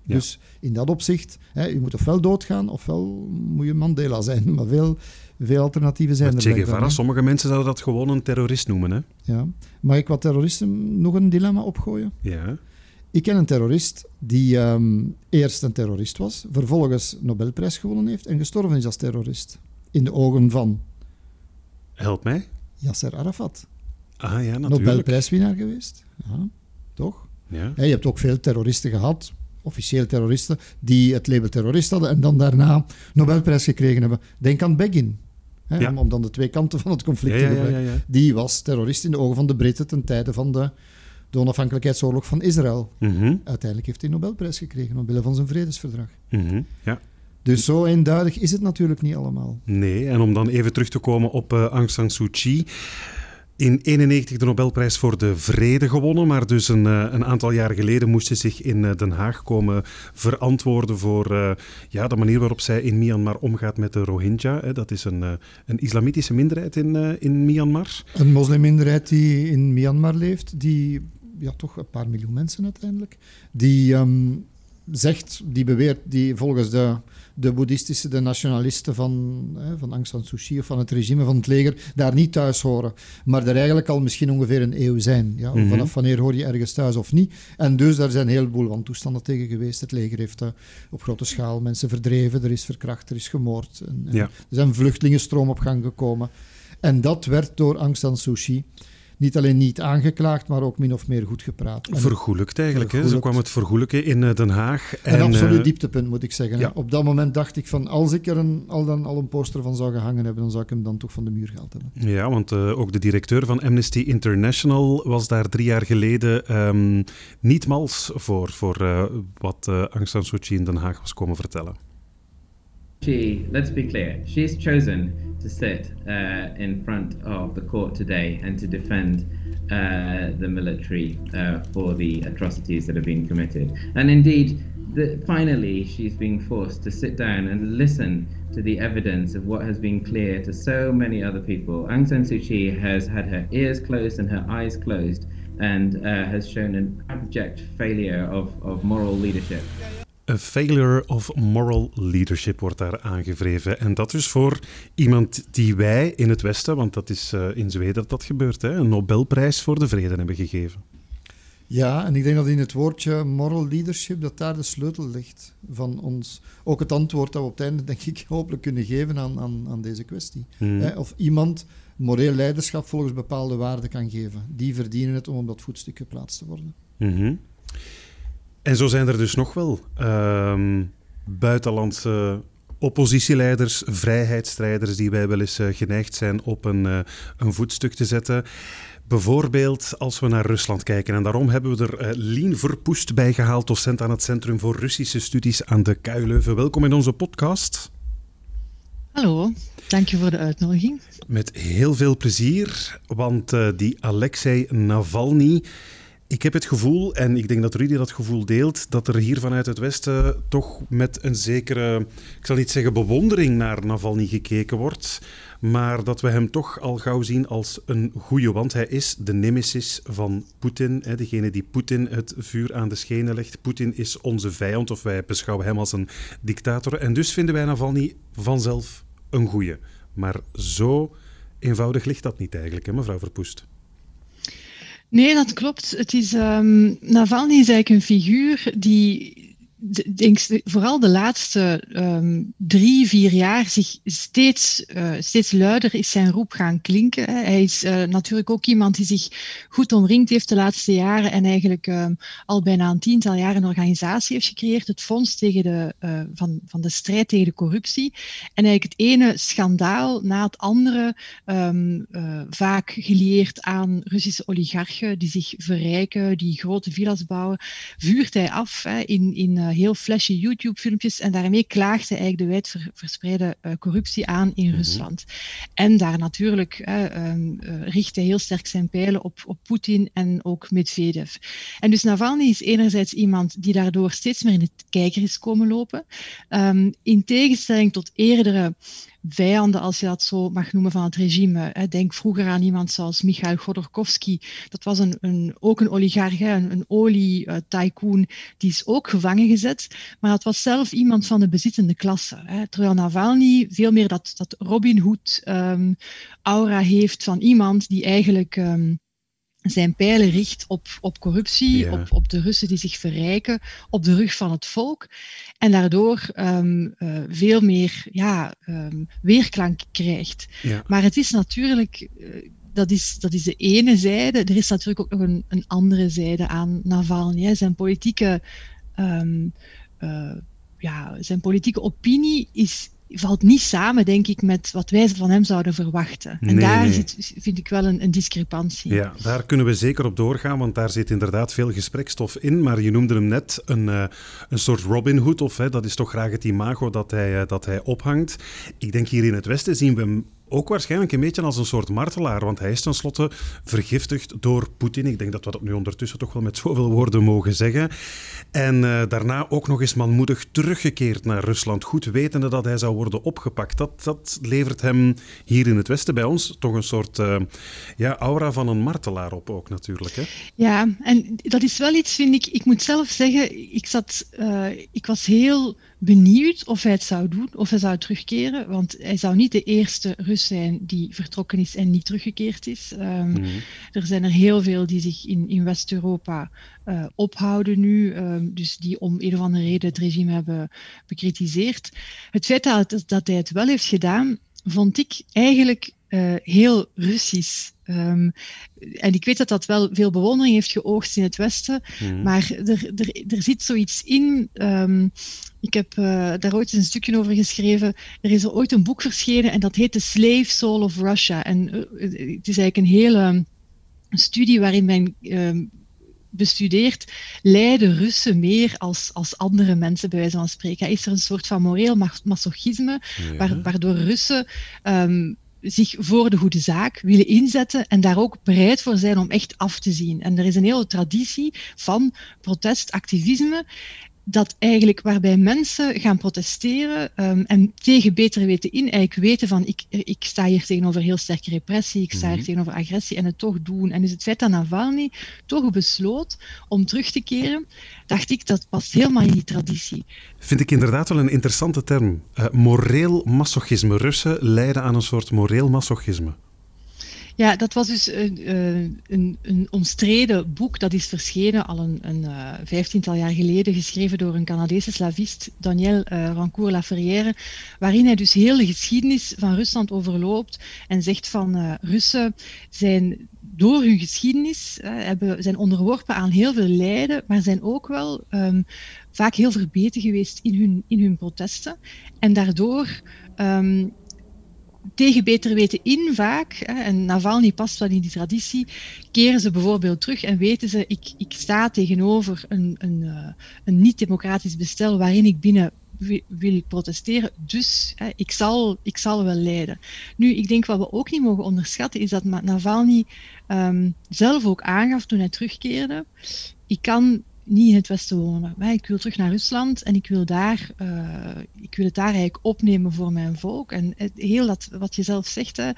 Ja. Dus in dat opzicht, hè, je moet ofwel doodgaan, ofwel moet je Mandela zijn. Maar veel, veel alternatieven zijn Maar er Che Guevara, sommige mensen zouden dat gewoon een terrorist noemen. Hè? Ja. Mag ik wat terroristen nog een dilemma opgooien? Ja. Ik ken een terrorist die ehm, eerst een terrorist was, vervolgens Nobelprijs gewonnen heeft en gestorven is als terrorist. In de ogen van Help mij. Yasser Arafat. Ah ja, natuurlijk. Nobelprijswinnaar geweest. Ja, toch? Ja. Je hebt ook veel terroristen gehad, officieel terroristen, die het label terrorist hadden en dan daarna Nobelprijs gekregen hebben. Denk aan Begin. Hè, Ja. om, om dan de twee kanten van het conflict Ja, te gebruiken. Die was terrorist in de ogen van de Britten ten tijde van de, de onafhankelijkheidsoorlog van Israël. Mhm, Uiteindelijk heeft hij een Nobelprijs gekregen omwille van zijn vredesverdrag. mhm, ja. Dus zo eenduidig is het natuurlijk niet allemaal. Nee, en om dan even terug te komen op eh, Aung San Suu Kyi. In 91 de Nobelprijs voor de Vrede gewonnen, maar dus een, eh, een aantal jaar geleden moest ze zich in eh, Den Haag komen verantwoorden voor eh, ja, de manier waarop zij in Myanmar omgaat met de Rohingya. Hè. Dat is een, een islamitische minderheid in, in Myanmar. Een moslimminderheid die in Myanmar leeft, die, ja, toch een paar miljoen mensen uiteindelijk, die ehm, zegt, die beweert, die volgens de, de boeddhistische, de nationalisten van, hè, van Aung San Suu Kyi of van het regime van het leger, daar niet thuis horen. Maar er eigenlijk al misschien ongeveer een eeuw zijn. Ja? Mhm. Vanaf wanneer hoor je ergens thuis of niet? En dus daar zijn een heleboel wantoestanden tegen geweest. Het leger heeft eh, op grote schaal mensen verdreven, er is verkracht, er is gemoord. En, en Ja. Er zijn vluchtelingenstroom op gang gekomen. En dat werd door Aung San Suu Kyi niet alleen niet aangeklaagd, maar ook min of meer goed gepraat. En Vergoelijkt eigenlijk. Hè. Zo kwam het vergoelijken in eh, Den Haag. een absoluut eh, dieptepunt, moet ik zeggen. ja. Op dat moment dacht ik van, als ik er een, al, dan, al een poster van zou gehangen hebben, dan zou ik hem dan toch van de muur gehaald hebben. Ja, want eh, ook de directeur van Amnesty International was daar drie jaar geleden ehm, niet mals voor, voor wat eh, Aung San Suu Kyi in Den Haag was komen vertellen. She, let's be clear, she's chosen to sit uh, in front of the court today and to defend uh, the military uh, for the atrocities that have been committed. And indeed, the, finally, she's being forced to sit down and listen to the evidence of what has been clear to so many other people. Aung San Suu Kyi has had her ears closed and her eyes closed and uh, has shown an abject failure of, of moral leadership. A failure of moral leadership wordt daar aangevreven. En dat dus voor iemand die wij in het Westen, want dat is eh, in Zweden dat dat gebeurt, hè, een Nobelprijs voor de vrede hebben gegeven. Ja, en ik denk dat in het woordje moral leadership dat daar de sleutel ligt van ons. Ook het antwoord dat we op het einde, denk ik, hopelijk kunnen geven aan, aan, aan deze kwestie. Mhm. Of iemand moreel leiderschap volgens bepaalde waarden kan geven. Die verdienen het om op dat voetstuk geplaatst te worden. Mhm. En zo zijn er dus nog wel ehm, buitenlandse oppositieleiders, vrijheidsstrijders die wij wel eens eh, geneigd zijn op een, eh, een voetstuk te zetten. Bijvoorbeeld als we naar Rusland kijken. En daarom hebben we er uh, Lien Verpoest bij gehaald, docent aan het Centrum voor Russische Studies aan de KU Leuven. Welkom in onze podcast. Hallo, dank je voor de uitnodiging. Met heel veel plezier, want die Alexei Navalny ik heb het gevoel, en ik denk dat Rudy dat gevoel deelt, dat er hier vanuit het Westen toch met een zekere, ik zal niet zeggen bewondering naar Navalny gekeken wordt, maar dat we hem toch al gauw zien als een goede, want hij is de nemesis van Poetin, degene die Poetin het vuur aan de schenen legt. Poetin is onze vijand, of wij beschouwen hem als een dictator. En dus vinden wij Navalny vanzelf een goede. Maar zo eenvoudig ligt dat niet eigenlijk, hè, mevrouw Verpoest? Nee, dat klopt. Het is, um, Navalny is eigenlijk een figuur die vooral de laatste um, drie, vier jaar zich steeds, uh, steeds luider is zijn roep gaan klinken. Hij is uh, natuurlijk ook iemand die zich goed omringd heeft de laatste jaren en eigenlijk um, al bijna een tiental jaar een organisatie heeft gecreëerd, het Fonds tegen de, uh, van, van de strijd tegen de corruptie. En eigenlijk het ene schandaal na het andere, um, vaak gelieerd aan Russische oligarchen die zich verrijken, die grote villa's bouwen, vuurt hij af in, in heel flashy YouTube-filmpjes en daarmee klaagt hij eigenlijk de wijdverspreide uh, corruptie aan in Mhm. Rusland. En daar natuurlijk uh, um, richt hij heel sterk zijn pijlen op, op Poetin en ook Medvedev. En dus Navalny is enerzijds iemand die daardoor steeds meer in het kijker is komen lopen, um, in tegenstelling tot eerdere vijanden, als je dat zo mag noemen, van het regime. Denk vroeger aan iemand zoals Michail Godorkovsky. Dat was een, een, ook een oligarch, een, een olie-tycoon. Die is ook gevangen gezet. Maar dat was zelf iemand van de bezittende klasse. Terwijl Navalny veel meer dat, dat Robin Hood-aura um, heeft van iemand die eigenlijk... Um, zijn pijlen richt op, op corruptie, ja. op, op de Russen die zich verrijken, op de rug van het volk. En daardoor um, uh, veel meer ja, um, weerklank krijgt. Ja. Maar het is natuurlijk, uh, dat, is, dat is de ene zijde. Er is natuurlijk ook nog een, een andere zijde aan Navalny. Zijn politieke. Um, uh, ja, zijn politieke opinie is, valt niet samen, denk ik, met wat wij van hem zouden verwachten. En Nee, daar nee. zit, vind ik wel een, een discrepantie. Ja, daar kunnen we zeker op doorgaan, want daar zit inderdaad veel gesprekstof in. Maar je noemde hem net een, uh, een soort Robin Hood, of hè, dat is toch graag het imago dat hij, uh, dat hij ophangt. Ik denk hier in het Westen zien we hem ook waarschijnlijk een beetje als een soort martelaar, want hij is tenslotte vergiftigd door Poetin. Ik denk dat we dat nu ondertussen toch wel met zoveel woorden mogen zeggen. En uh, daarna ook nog eens manmoedig teruggekeerd naar Rusland, goed wetende dat hij zou worden opgepakt. Dat, dat levert hem hier in het Westen bij ons toch een soort uh, ja, aura van een martelaar op ook natuurlijk. Hè? Ja, en dat is wel iets, vind ik, ik moet zelf zeggen, ik, zat, uh, ik was heel benieuwd of hij het zou doen, of hij zou terugkeren, want hij zou niet de eerste Rus zijn die vertrokken is en niet teruggekeerd is. Um, Mhm. mm. Er zijn er heel veel die zich in, in West-Europa uh, ophouden nu, um, dus die om een of andere reden het regime hebben bekritiseerd. Het feit dat, dat hij het wel heeft gedaan, vond ik eigenlijk uh, heel Russisch. Um, en ik weet dat dat wel veel bewondering heeft geoogst in het Westen, Mhm. mm. maar er, er, er zit zoiets in. Um, ik heb uh, daar ooit een stukje over geschreven. Er is er ooit een boek verschenen en dat heet The Slave Soul of Russia. En uh, het is eigenlijk een hele studie waarin men uh, bestudeert, lijden Russen meer als, als andere mensen, bij wijze van spreken. Is er een soort van moreel masochisme, ja. waardoor Russen um, zich voor de goede zaak willen inzetten en daar ook bereid voor zijn om echt af te zien. En er is een hele traditie van protestactivisme dat eigenlijk waarbij mensen gaan protesteren um, en tegen beter weten in, eigenlijk weten van ik, ik sta hier tegenover heel sterke repressie, ik sta Mhm. hier mm-hmm. tegenover agressie en het toch doen. En dus het feit dat Navalny toch besloot om terug te keren, dacht ik dat past helemaal in die traditie. Vind ik inderdaad wel een interessante term. Uh, moreel masochisme. Russen lijden aan een soort moreel masochisme. Ja, dat was dus een, een, een, omstreden boek. Dat is verschenen al een, een vijftiental jaar geleden, geschreven door een Canadese slavist, Daniel uh, Rancourt-Laferrière, waarin hij dus heel de geschiedenis van Rusland overloopt en zegt van Russen zijn door hun geschiedenis hebben, zijn onderworpen aan heel veel lijden, maar zijn ook wel um, vaak heel verbeten geweest in hun, in hun protesten. En daardoor um, tegen beter weten in vaak, en Navalny past wel in die traditie, keren ze bijvoorbeeld terug en weten ze, ik, ik sta tegenover een, een, uh, een niet-democratisch bestel waarin ik binnen wil protesteren, dus hè, ik, zal, ik zal wel leiden. Nu, ik denk wat we ook niet mogen onderschatten, is dat Navalny um, zelf ook aangaf toen hij terugkeerde, ik kan niet in het Westen wonen. Ik wil terug naar Rusland en ik wil, daar, uh, ik wil het daar eigenlijk opnemen voor mijn volk. En heel dat, wat je zelf zegt, hè, uh,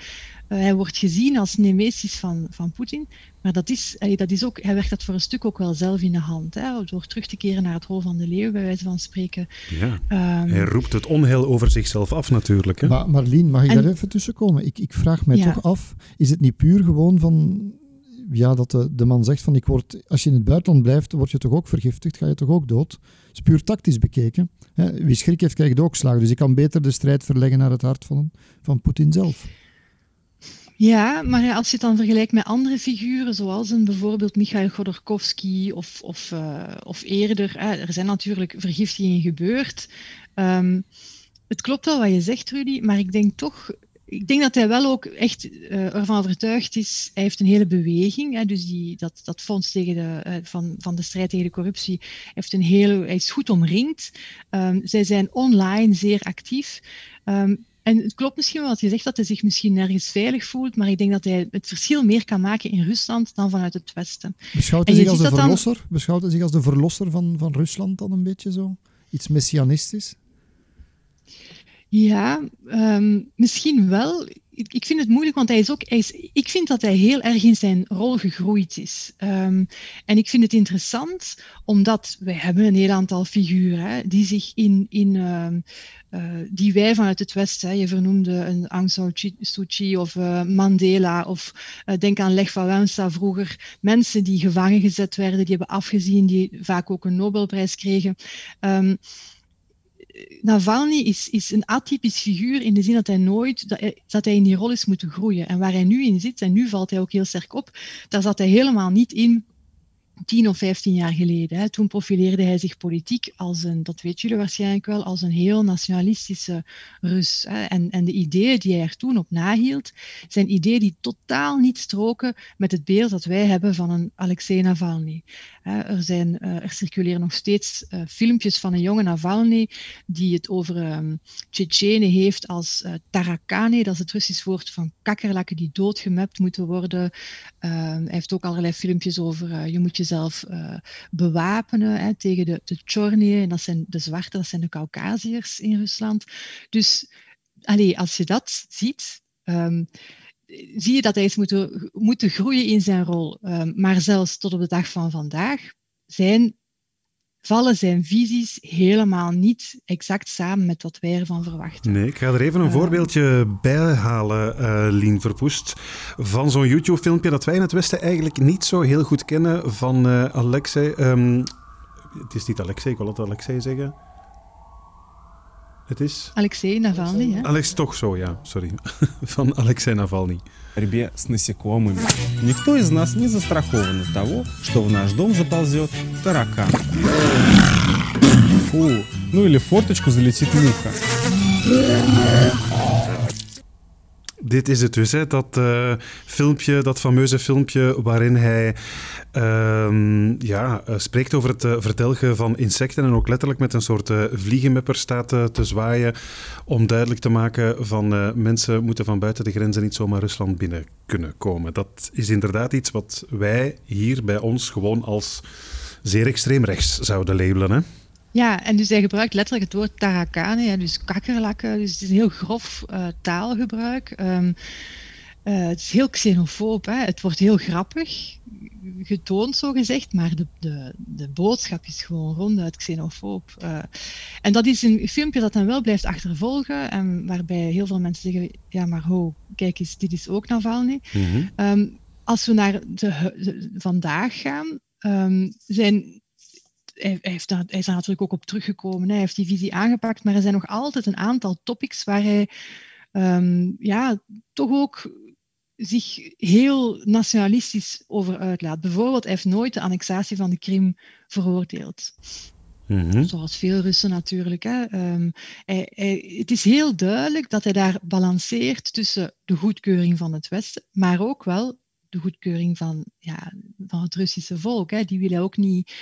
hij wordt gezien als nemesis van, van Poetin. Maar dat is, dat is ook, hij werkt dat voor een stuk ook wel zelf in de hand. Hè, door terug te keren naar het hol van de leeuw, bij wijze van spreken. Ja, um, hij roept het onheil over zichzelf af natuurlijk. Hè? Maar Marlien, mag ik en, daar even tussen komen? Ik, ik vraag mij ja. toch af, is het niet puur gewoon van ja, dat de, de, man zegt van ik word, als je in het buitenland blijft, word je toch ook vergiftigd, ga je toch ook dood. Het is puur tactisch bekeken. Wie schrik heeft, krijgt ook slagen. Dus ik kan beter de strijd verleggen naar het hart van, van Poetin zelf. Ja, maar als je het dan vergelijkt met andere figuren, zoals een bijvoorbeeld Michail Godorkovsky of, of, uh, of eerder, er zijn natuurlijk vergiftigingen gebeurd. Um, het klopt wel wat je zegt, Rudy, maar ik denk toch ik denk dat hij wel ook echt uh, ervan overtuigd is. Hij heeft een hele beweging, hè, dus die, dat, dat fonds tegen de, uh, van, van de strijd tegen de corruptie heeft een hele, hij is goed omringd. Um, zij zijn online zeer actief. Um, en het klopt misschien wel wat je zegt dat hij zich misschien nergens veilig voelt, maar ik denk dat hij het verschil meer kan maken in Rusland dan vanuit het Westen. Beschouwt hij zich als de verlosser? Dan... Beschouwt hij zich als de verlosser van, van Rusland dan een beetje zo? Iets messianistisch? Ja, um, misschien wel. Ik, vind het moeilijk, want hij is ook. Hij ik vind dat hij heel erg in zijn rol gegroeid is. Um, en ik vind het interessant, omdat wij hebben een heel aantal figuren hè, die zich in. in uh, uh, die wij vanuit het Westen, hè, je vernoemde een Aung San Suu Kyi of uh, Mandela, of uh, denk aan Lech Wałęsa vroeger, mensen die gevangen gezet werden, die hebben afgezien, die vaak ook een Nobelprijs kregen. Navalny is, is een atypisch figuur in de zin dat hij nooit dat hij, dat hij in die rol is moeten groeien. En waar hij nu in zit, en nu valt hij ook heel sterk op, daar zat hij helemaal niet in tien of vijftien jaar geleden. Toen profileerde hij zich politiek als een, dat weet jullie waarschijnlijk wel, als een heel nationalistische Rus. En, en de ideeën die hij er toen op nahield, zijn ideeën die totaal niet stroken met het beeld dat wij hebben van een Alexei Navalny. Er, zijn, eh, er circuleren nog steeds uh, filmpjes van een jonge Navalny die het over um, Tsjetsjenen heeft als uh, tarakane, dat is het Russisch woord van kakkerlakken die doodgemapt moeten worden. Uh, hij heeft ook allerlei filmpjes over je moet jezelf bewapenen hè, tegen de, de en dat zijn de zwarte, dat zijn de Caucasiërs in Rusland. Dus allee, als je dat ziet, um, zie je dat hij is moeten, moeten groeien in zijn rol. Um, maar zelfs tot op de dag van vandaag zijn, vallen zijn visies helemaal niet exact samen met wat wij ervan verwachten. Nee, ik ga er even een uh, voorbeeldje bij halen, uh, Lien Verpoest, van zo'n YouTube-filmpje dat wij in het Westen eigenlijk niet zo heel goed kennen van uh, Alexei. Um, het is niet Alexei, ik wil het Alexei zeggen. Het is... Alexei Navalny, hè? Alex, toch zo, ja, sorry. Van Alexei Navalny. борьбе с насекомыми. Никто из нас не застрахован от того, что в наш дом заползет таракан. Фу, ну или в форточку залетит муха. Dit is het dus, hè? dat uh, filmpje, dat fameuze filmpje waarin hij uh, ja, uh, spreekt over het uh, verdelgen van insecten en ook letterlijk met een soort vliegenmepper staat te zwaaien om duidelijk te maken van mensen moeten van buiten de grenzen niet zomaar Rusland binnen kunnen komen. Dat is inderdaad iets wat wij hier bij ons gewoon als zeer extreem rechts zouden labelen. Hè? Ja, en dus hij gebruikt letterlijk het woord tarakane, dus kakkerlakken. Dus het is een heel grof uh, taalgebruik. Um, uh, het is heel xenofoob. Hè? Het wordt heel grappig. getoond, zo gezegd, maar de, de, de boodschap is gewoon ronduit xenofoob. Uh, en dat is een filmpje dat dan wel blijft achtervolgen, en waarbij heel veel mensen zeggen, ja maar ho, kijk eens, dit is ook Navalny. Mm um, als we naar de, de vandaag gaan, um, zijn hij, heeft daar, hij is daar natuurlijk ook op teruggekomen. Hij heeft die visie aangepakt, maar er zijn nog altijd een aantal topics waar hij um, ja, toch ook zich heel nationalistisch over uitlaat. Bijvoorbeeld, hij heeft nooit de annexatie van de Krim veroordeeld. Mm Zoals veel Russen natuurlijk. Hè. Um, hij, hij, het is heel duidelijk dat hij daar balanceert tussen de goedkeuring van het Westen, maar ook wel de goedkeuring van, ja, van het Russische volk. Hè. Die willen ook niet.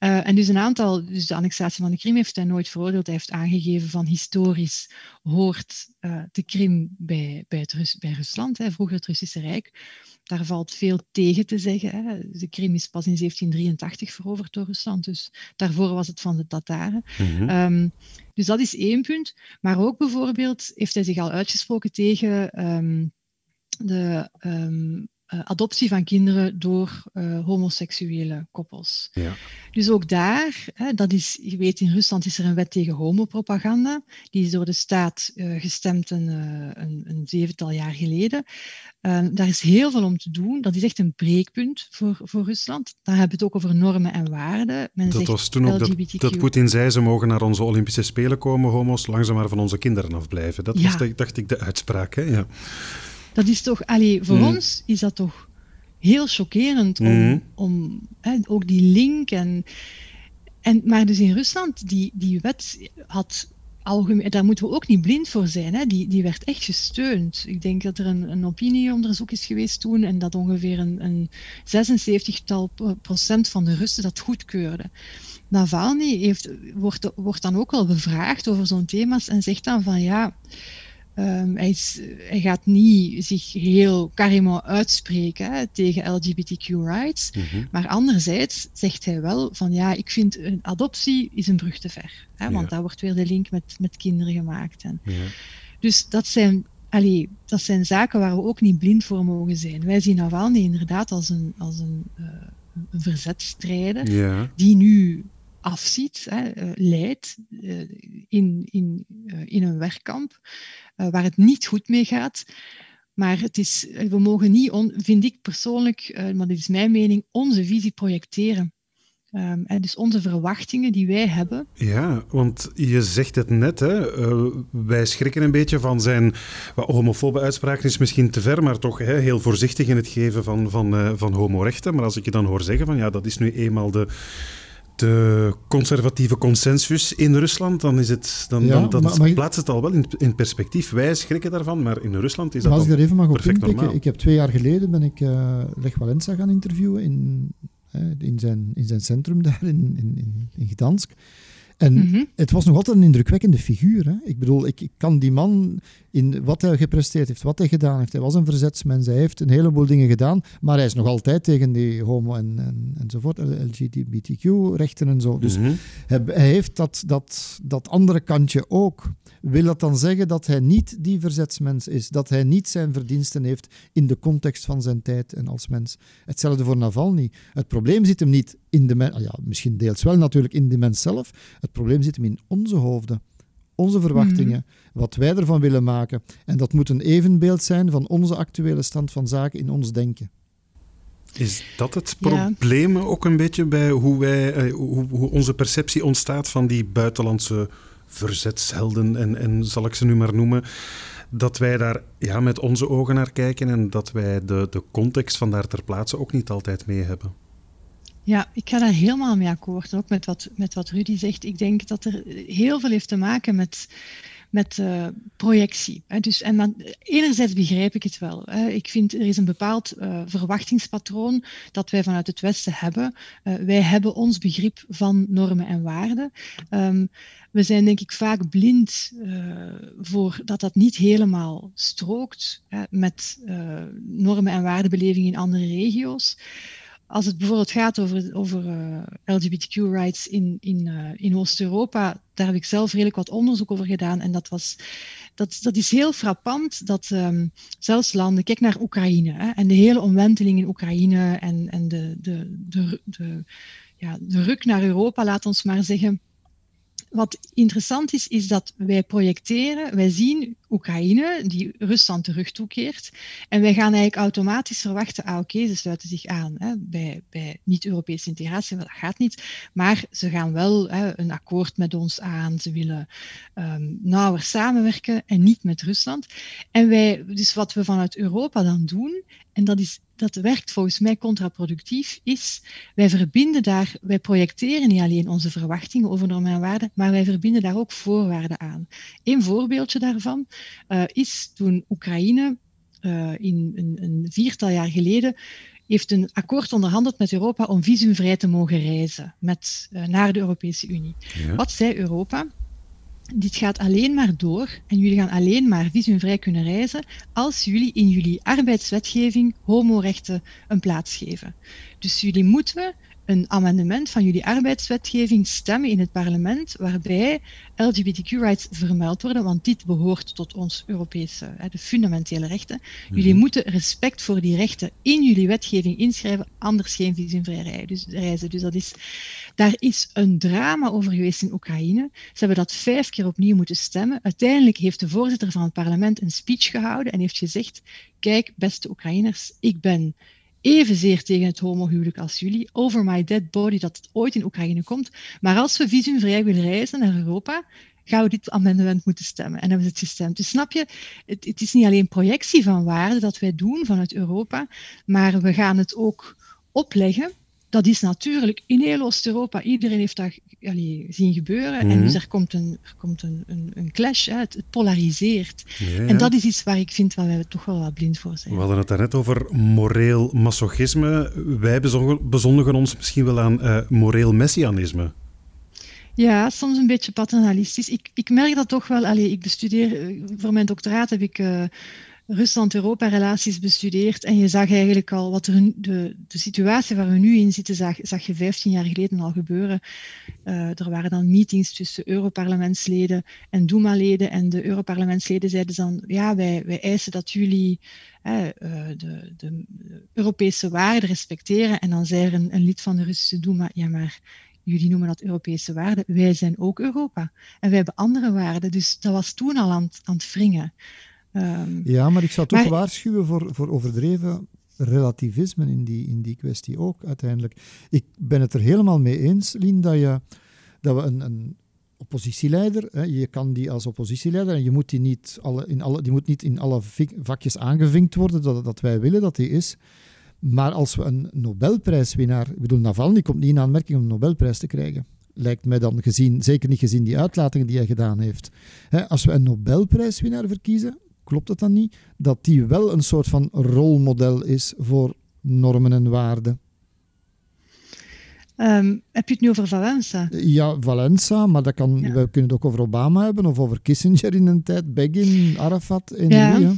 Uh, en dus een aantal, dus de annexatie van de Krim heeft hij nooit veroordeeld. Hij heeft aangegeven van historisch hoort uh, de Krim bij, bij, het Rus, bij Rusland, hè, vroeger het Russische Rijk. Daar valt veel tegen te zeggen. Hè. De Krim is pas in 1783 veroverd door Rusland, dus daarvoor was het van de Tataren. Mm -hmm. um, dus dat is één punt. Maar ook bijvoorbeeld heeft hij zich al uitgesproken tegen um, de um, uh, adoptie van kinderen door uh, homoseksuele koppels. Ja. Dus ook daar, hè, dat is, je weet in Rusland is er een wet tegen homopropaganda. Die is door de staat uh, gestemd een, een, een, zevental jaar geleden. daar is heel veel om te doen. Dat is echt een breekpunt voor, voor Rusland. Daar hebben we het ook over normen en waarden. Men dat was toen ook dat, dat Poetin zei, ze mogen naar onze Olympische Spelen komen, homo's, langzaam maar van onze kinderen afblijven. Dat ja. was, dacht ik, de uitspraak. Hè? Ja. Dat is toch, allee, voor mm. ons is dat toch heel chockerend om, mm. om hè, ook die link en, en. Maar dus in Rusland, die, die wet had algemeen, daar moeten we ook niet blind voor zijn, hè, die, die werd echt gesteund. Ik denk dat er een, een opinieonderzoek is geweest toen en dat ongeveer een, een 76-tal procent van de Russen dat goedkeurde. Navalny heeft, wordt, wordt dan ook wel bevraagd over zo'n thema's en zegt dan van ja. Um, hij, is, hij, gaat niet zich heel carrément uitspreken hè, tegen LGBTQ rights. Mm -hmm. Maar anderzijds zegt hij wel van ja, ik vind een adoptie is een brug te ver. Hè, ja. Want daar wordt weer de link met, met kinderen gemaakt. En, ja. Dus dat zijn, allee, dat zijn zaken waar we ook niet blind voor mogen zijn. Wij zien Navalny inderdaad als een, als een, uh, een verzetstrijder ja. die nu afziet, hè, uh, leidt uh, in, in, in een werkkamp waar het niet goed mee gaat. Maar het is, we mogen niet, vind ik persoonlijk, maar dit is mijn mening, onze visie projecteren. En dus onze verwachtingen die wij hebben. Ja, want je zegt het net, hè? Wij schrikken een beetje van zijn wat homofobe uitspraken, is misschien te ver, maar toch hè, heel voorzichtig in het geven van, van, uh, van homorechten. Maar als ik je dan hoor zeggen van ja, dat is nu eenmaal de, de conservatieve consensus in Rusland, dan, is het, dan, ja, dan, dan maar, maar, plaatst het al wel in, in, perspectief. Wij schrikken daarvan, maar in Rusland is dat als ik er even mag op normaal. Ik heb twee jaar geleden ben ik uh, Lech Walensa gaan interviewen in, uh, in, zijn, in zijn centrum daar in, in, in Gdansk. En mm -hmm. het was nog altijd een indrukwekkende figuur. Hè? Ik bedoel, ik, ik, kan die man in wat hij gepresteerd heeft, wat hij gedaan heeft. Hij was een verzetsmens, hij heeft een heleboel dingen gedaan, maar hij is nog altijd tegen die homo en, en, enzovoort, LGBTQ-rechten en zo. Dus mm -hmm. hij, hij, heeft dat, dat, dat andere kantje ook. Wil dat dan zeggen dat hij niet die verzetsmens is? Dat hij niet zijn verdiensten heeft in de context van zijn tijd en als mens? Hetzelfde voor Navalny. Het probleem zit hem niet in de mens, ja, misschien deels wel natuurlijk in de mens zelf. Het probleem zit hem in onze hoofden, onze verwachtingen, mm. wat wij ervan willen maken. En dat moet een evenbeeld zijn van onze actuele stand van zaken in ons denken. Is dat het probleem ja. ook een beetje bij hoe, wij, hoe, hoe onze perceptie ontstaat van die buitenlandse verzetshelden en, en zal ik ze nu maar noemen, dat wij daar ja, met onze ogen naar kijken en dat wij de, de context van daar ter plaatse ook niet altijd mee hebben. Ja, ik ga daar helemaal mee akkoord, ook met wat, met wat Rudy zegt. Ik denk dat er heel veel heeft te maken met, met uh, projectie. Dus, en dan, enerzijds begrijp ik het wel. Ik vind er is een bepaald uh, verwachtingspatroon dat wij vanuit het Westen hebben. Uh, wij hebben ons begrip van normen en waarden. Um, we zijn denk ik vaak blind voor dat dat niet helemaal strookt hè, met normen en waardebeleving in andere regio's. als het bijvoorbeeld gaat over, over uh, LGBTQ-rights in, in, in Oost-Europa, daar heb ik zelf redelijk wat onderzoek over gedaan. En dat, was, dat, dat is heel frappant dat um, zelfs landen, kijk naar Oekraïne hè, en de hele omwenteling in Oekraïne en, en de, de, de, de, ja, de ruk naar Europa, laat ons maar zeggen wat interessant is, is dat wij projecteren, wij zien Oekraïne die Rusland terug toekeert. En wij gaan eigenlijk automatisch verwachten, ah oké, ze sluiten zich aan hè, bij, bij niet-Europese integratie, dat gaat niet. Maar ze gaan wel hè, een akkoord met ons aan, ze willen um, nauwer samenwerken en niet met Rusland. En wij, dus wat we vanuit Europa dan doen, en dat is dat werkt volgens mij contraproductief, is wij verbinden daar, wij projecteren niet alleen onze verwachtingen over normen en waarden, maar wij verbinden daar ook voorwaarden aan. Een voorbeeldje daarvan uh, is toen Oekraïne uh, in een, een, viertal jaar geleden heeft een akkoord onderhandeld met Europa om visumvrij te mogen reizen met, uh, naar de Europese Unie. Ja. Wat zei Europa? Dit gaat alleen maar door en jullie gaan alleen maar visumvrij kunnen reizen als jullie in jullie arbeidswetgeving homorechten een plaats geven. Dus jullie moeten een amendement van jullie arbeidswetgeving stemmen in het parlement waarbij LGBTQ-rights vermeld worden, want dit behoort tot ons Europese, de fundamentele rechten. Jullie mhm. moeten respect voor die rechten in jullie wetgeving inschrijven, anders geen visumvrij dus, reizen. Dus dat is, daar is een drama over geweest in Oekraïne. Ze hebben dat vijf keer opnieuw moeten stemmen. Uiteindelijk heeft de voorzitter van het parlement een speech gehouden en heeft gezegd, kijk, beste Oekraïners, ik ben evenzeer tegen het homohuwelijk als jullie. Over my dead body dat het ooit in Oekraïne komt. Maar als we visumvrij willen reizen naar Europa, gaan we dit amendement moeten stemmen. En hebben ze het gestemd. Dus snap je, het, het is niet alleen projectie van waarde dat wij doen vanuit Europa, maar we gaan het ook opleggen dat is natuurlijk in heel Oost-Europa. Iedereen heeft dat allee, zien gebeuren. En dus er komt een, er komt een, een, een clash. Hè. Het, het, polariseert. Ja, ja. En dat is iets waar ik vind waar wij toch wel wat blind voor zijn. We hadden het daarnet over moreel masochisme. Wij bezondigen ons misschien wel aan uh, moreel messianisme. Ja, soms een beetje paternalistisch. Ik, ik merk dat toch wel. Allee, ik bestudeer, eh, voor mijn doctoraat heb ik uh, Rusland-Europa-relaties bestudeerd en je zag eigenlijk al wat de, de situatie waar we nu in zitten, zag, je 15 jaar geleden al gebeuren. Uh, er waren dan meetings tussen Europarlementsleden en Duma-leden en de Europarlementsleden zeiden dan, ja, wij, wij eisen dat jullie uh, de, de, Europese waarden respecteren. En dan zei er een, een lid van de Russische Duma, ja, maar jullie noemen dat Europese waarden, wij zijn ook Europa. En wij hebben andere waarden. Dus dat was toen al aan, aan het wringen. Um, ja, maar ik zou toch maar, waarschuwen voor, voor overdreven relativisme in die, in die kwestie ook uiteindelijk. Ik ben het er helemaal mee eens, Lien, dat, je, dat we een, een oppositieleider, hè, je kan die als oppositieleider en je moet die, niet alle, in alle, die moet niet in alle vakjes aangevinkt worden dat, dat wij willen dat die is. Maar als we een Nobelprijswinnaar, ik bedoel, Navalny komt niet in aanmerking om een Nobelprijs te krijgen. Lijkt mij dan gezien, zeker niet gezien die uitlatingen die hij gedaan heeft. als we een Nobelprijswinnaar verkiezen, klopt het dan niet? Dat die wel een soort van rolmodel is voor normen en waarden. Um, heb je het nu over Valenza? Ja, Valenza, maar dat kan, ja. we kunnen het ook over Obama hebben of over Kissinger in een tijd, Begin, Arafat, en ja.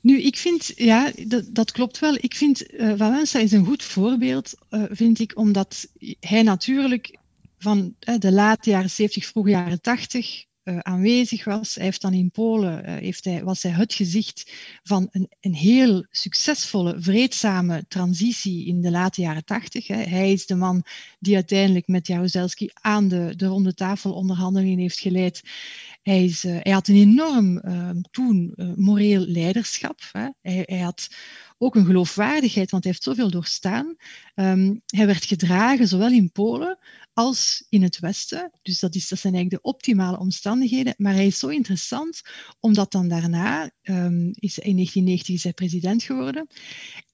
Nu, ik vind, ja, dat, dat klopt wel. Ik vind, uh, Valenza is een goed voorbeeld, uh, vind ik, omdat hij natuurlijk van uh, de late jaren 70, vroege jaren 80 uh, aanwezig was. Hij heeft dan in Polen, uh, heeft hij, was hij het gezicht van een, een heel succesvolle, vreedzame transitie in de late jaren tachtig. Hij is de man die uiteindelijk met Jaruzelski aan de, de ronde tafel onderhandelingen heeft geleid. Hij, is, uh, hij had een enorm toen moreel leiderschap. Hè. Hij, hij had ook een geloofwaardigheid, want hij heeft zoveel doorstaan. Um, hij werd gedragen zowel in Polen als in het Westen. Dus dat, is, dat zijn eigenlijk de optimale omstandigheden. Maar hij is zo interessant, omdat dan daarna, um, is, in 1990 is hij president geworden.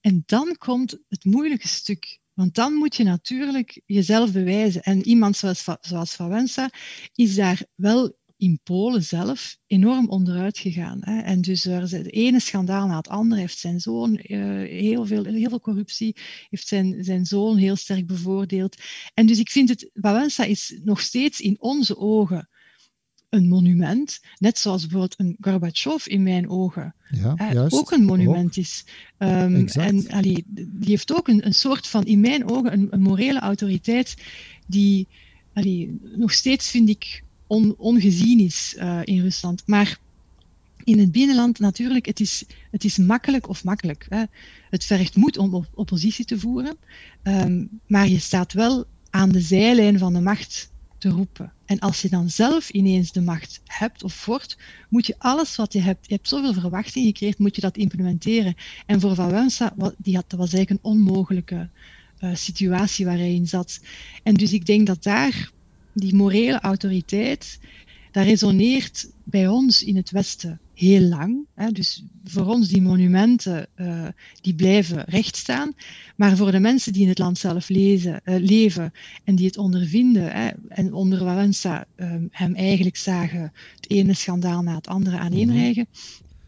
En dan komt het moeilijke stuk. Want dan moet je natuurlijk jezelf bewijzen. En iemand zoals, zoals Valensa is daar wel in Polen zelf enorm onderuit gegaan. Hè. En dus er is het ene schandaal na het andere. heeft zijn zoon uh, heel, veel, heel veel corruptie, heeft zijn, zijn zoon heel sterk bevoordeeld. En dus ik vind het, Wałęsa is nog steeds in onze ogen een monument, net zoals bijvoorbeeld een Gorbachev in mijn ogen, ja, eh, juist. ook een monument is. Um, Exact. en allee, die heeft ook een, een soort van, in mijn ogen, een, een morele autoriteit die allee, nog steeds, vind ik, on, ongezien is uh, in Rusland. Maar in het binnenland natuurlijk, het is, het is makkelijk of makkelijk. Hè. Het vergt moed om op oppositie te voeren, um, maar je staat wel aan de zijlijn van de macht te roepen. En als je dan zelf ineens de macht hebt of wordt, moet je alles wat je hebt, je hebt zoveel verwachting gecreëerd, moet je dat implementeren. En voor Wałęsa, die had, dat was eigenlijk een onmogelijke uh, situatie waar hij in zat. En dus ik denk dat daar die morele autoriteit, dat resoneert bij ons in het Westen heel lang. Hè. Dus voor ons die monumenten, uh, die blijven rechtstaan. Maar voor de mensen die in het land zelf lezen, uh, leven en die het ondervinden, hè, en onder Wałęsa uh, hem eigenlijk zagen het ene schandaal na het andere aaneenrijgen,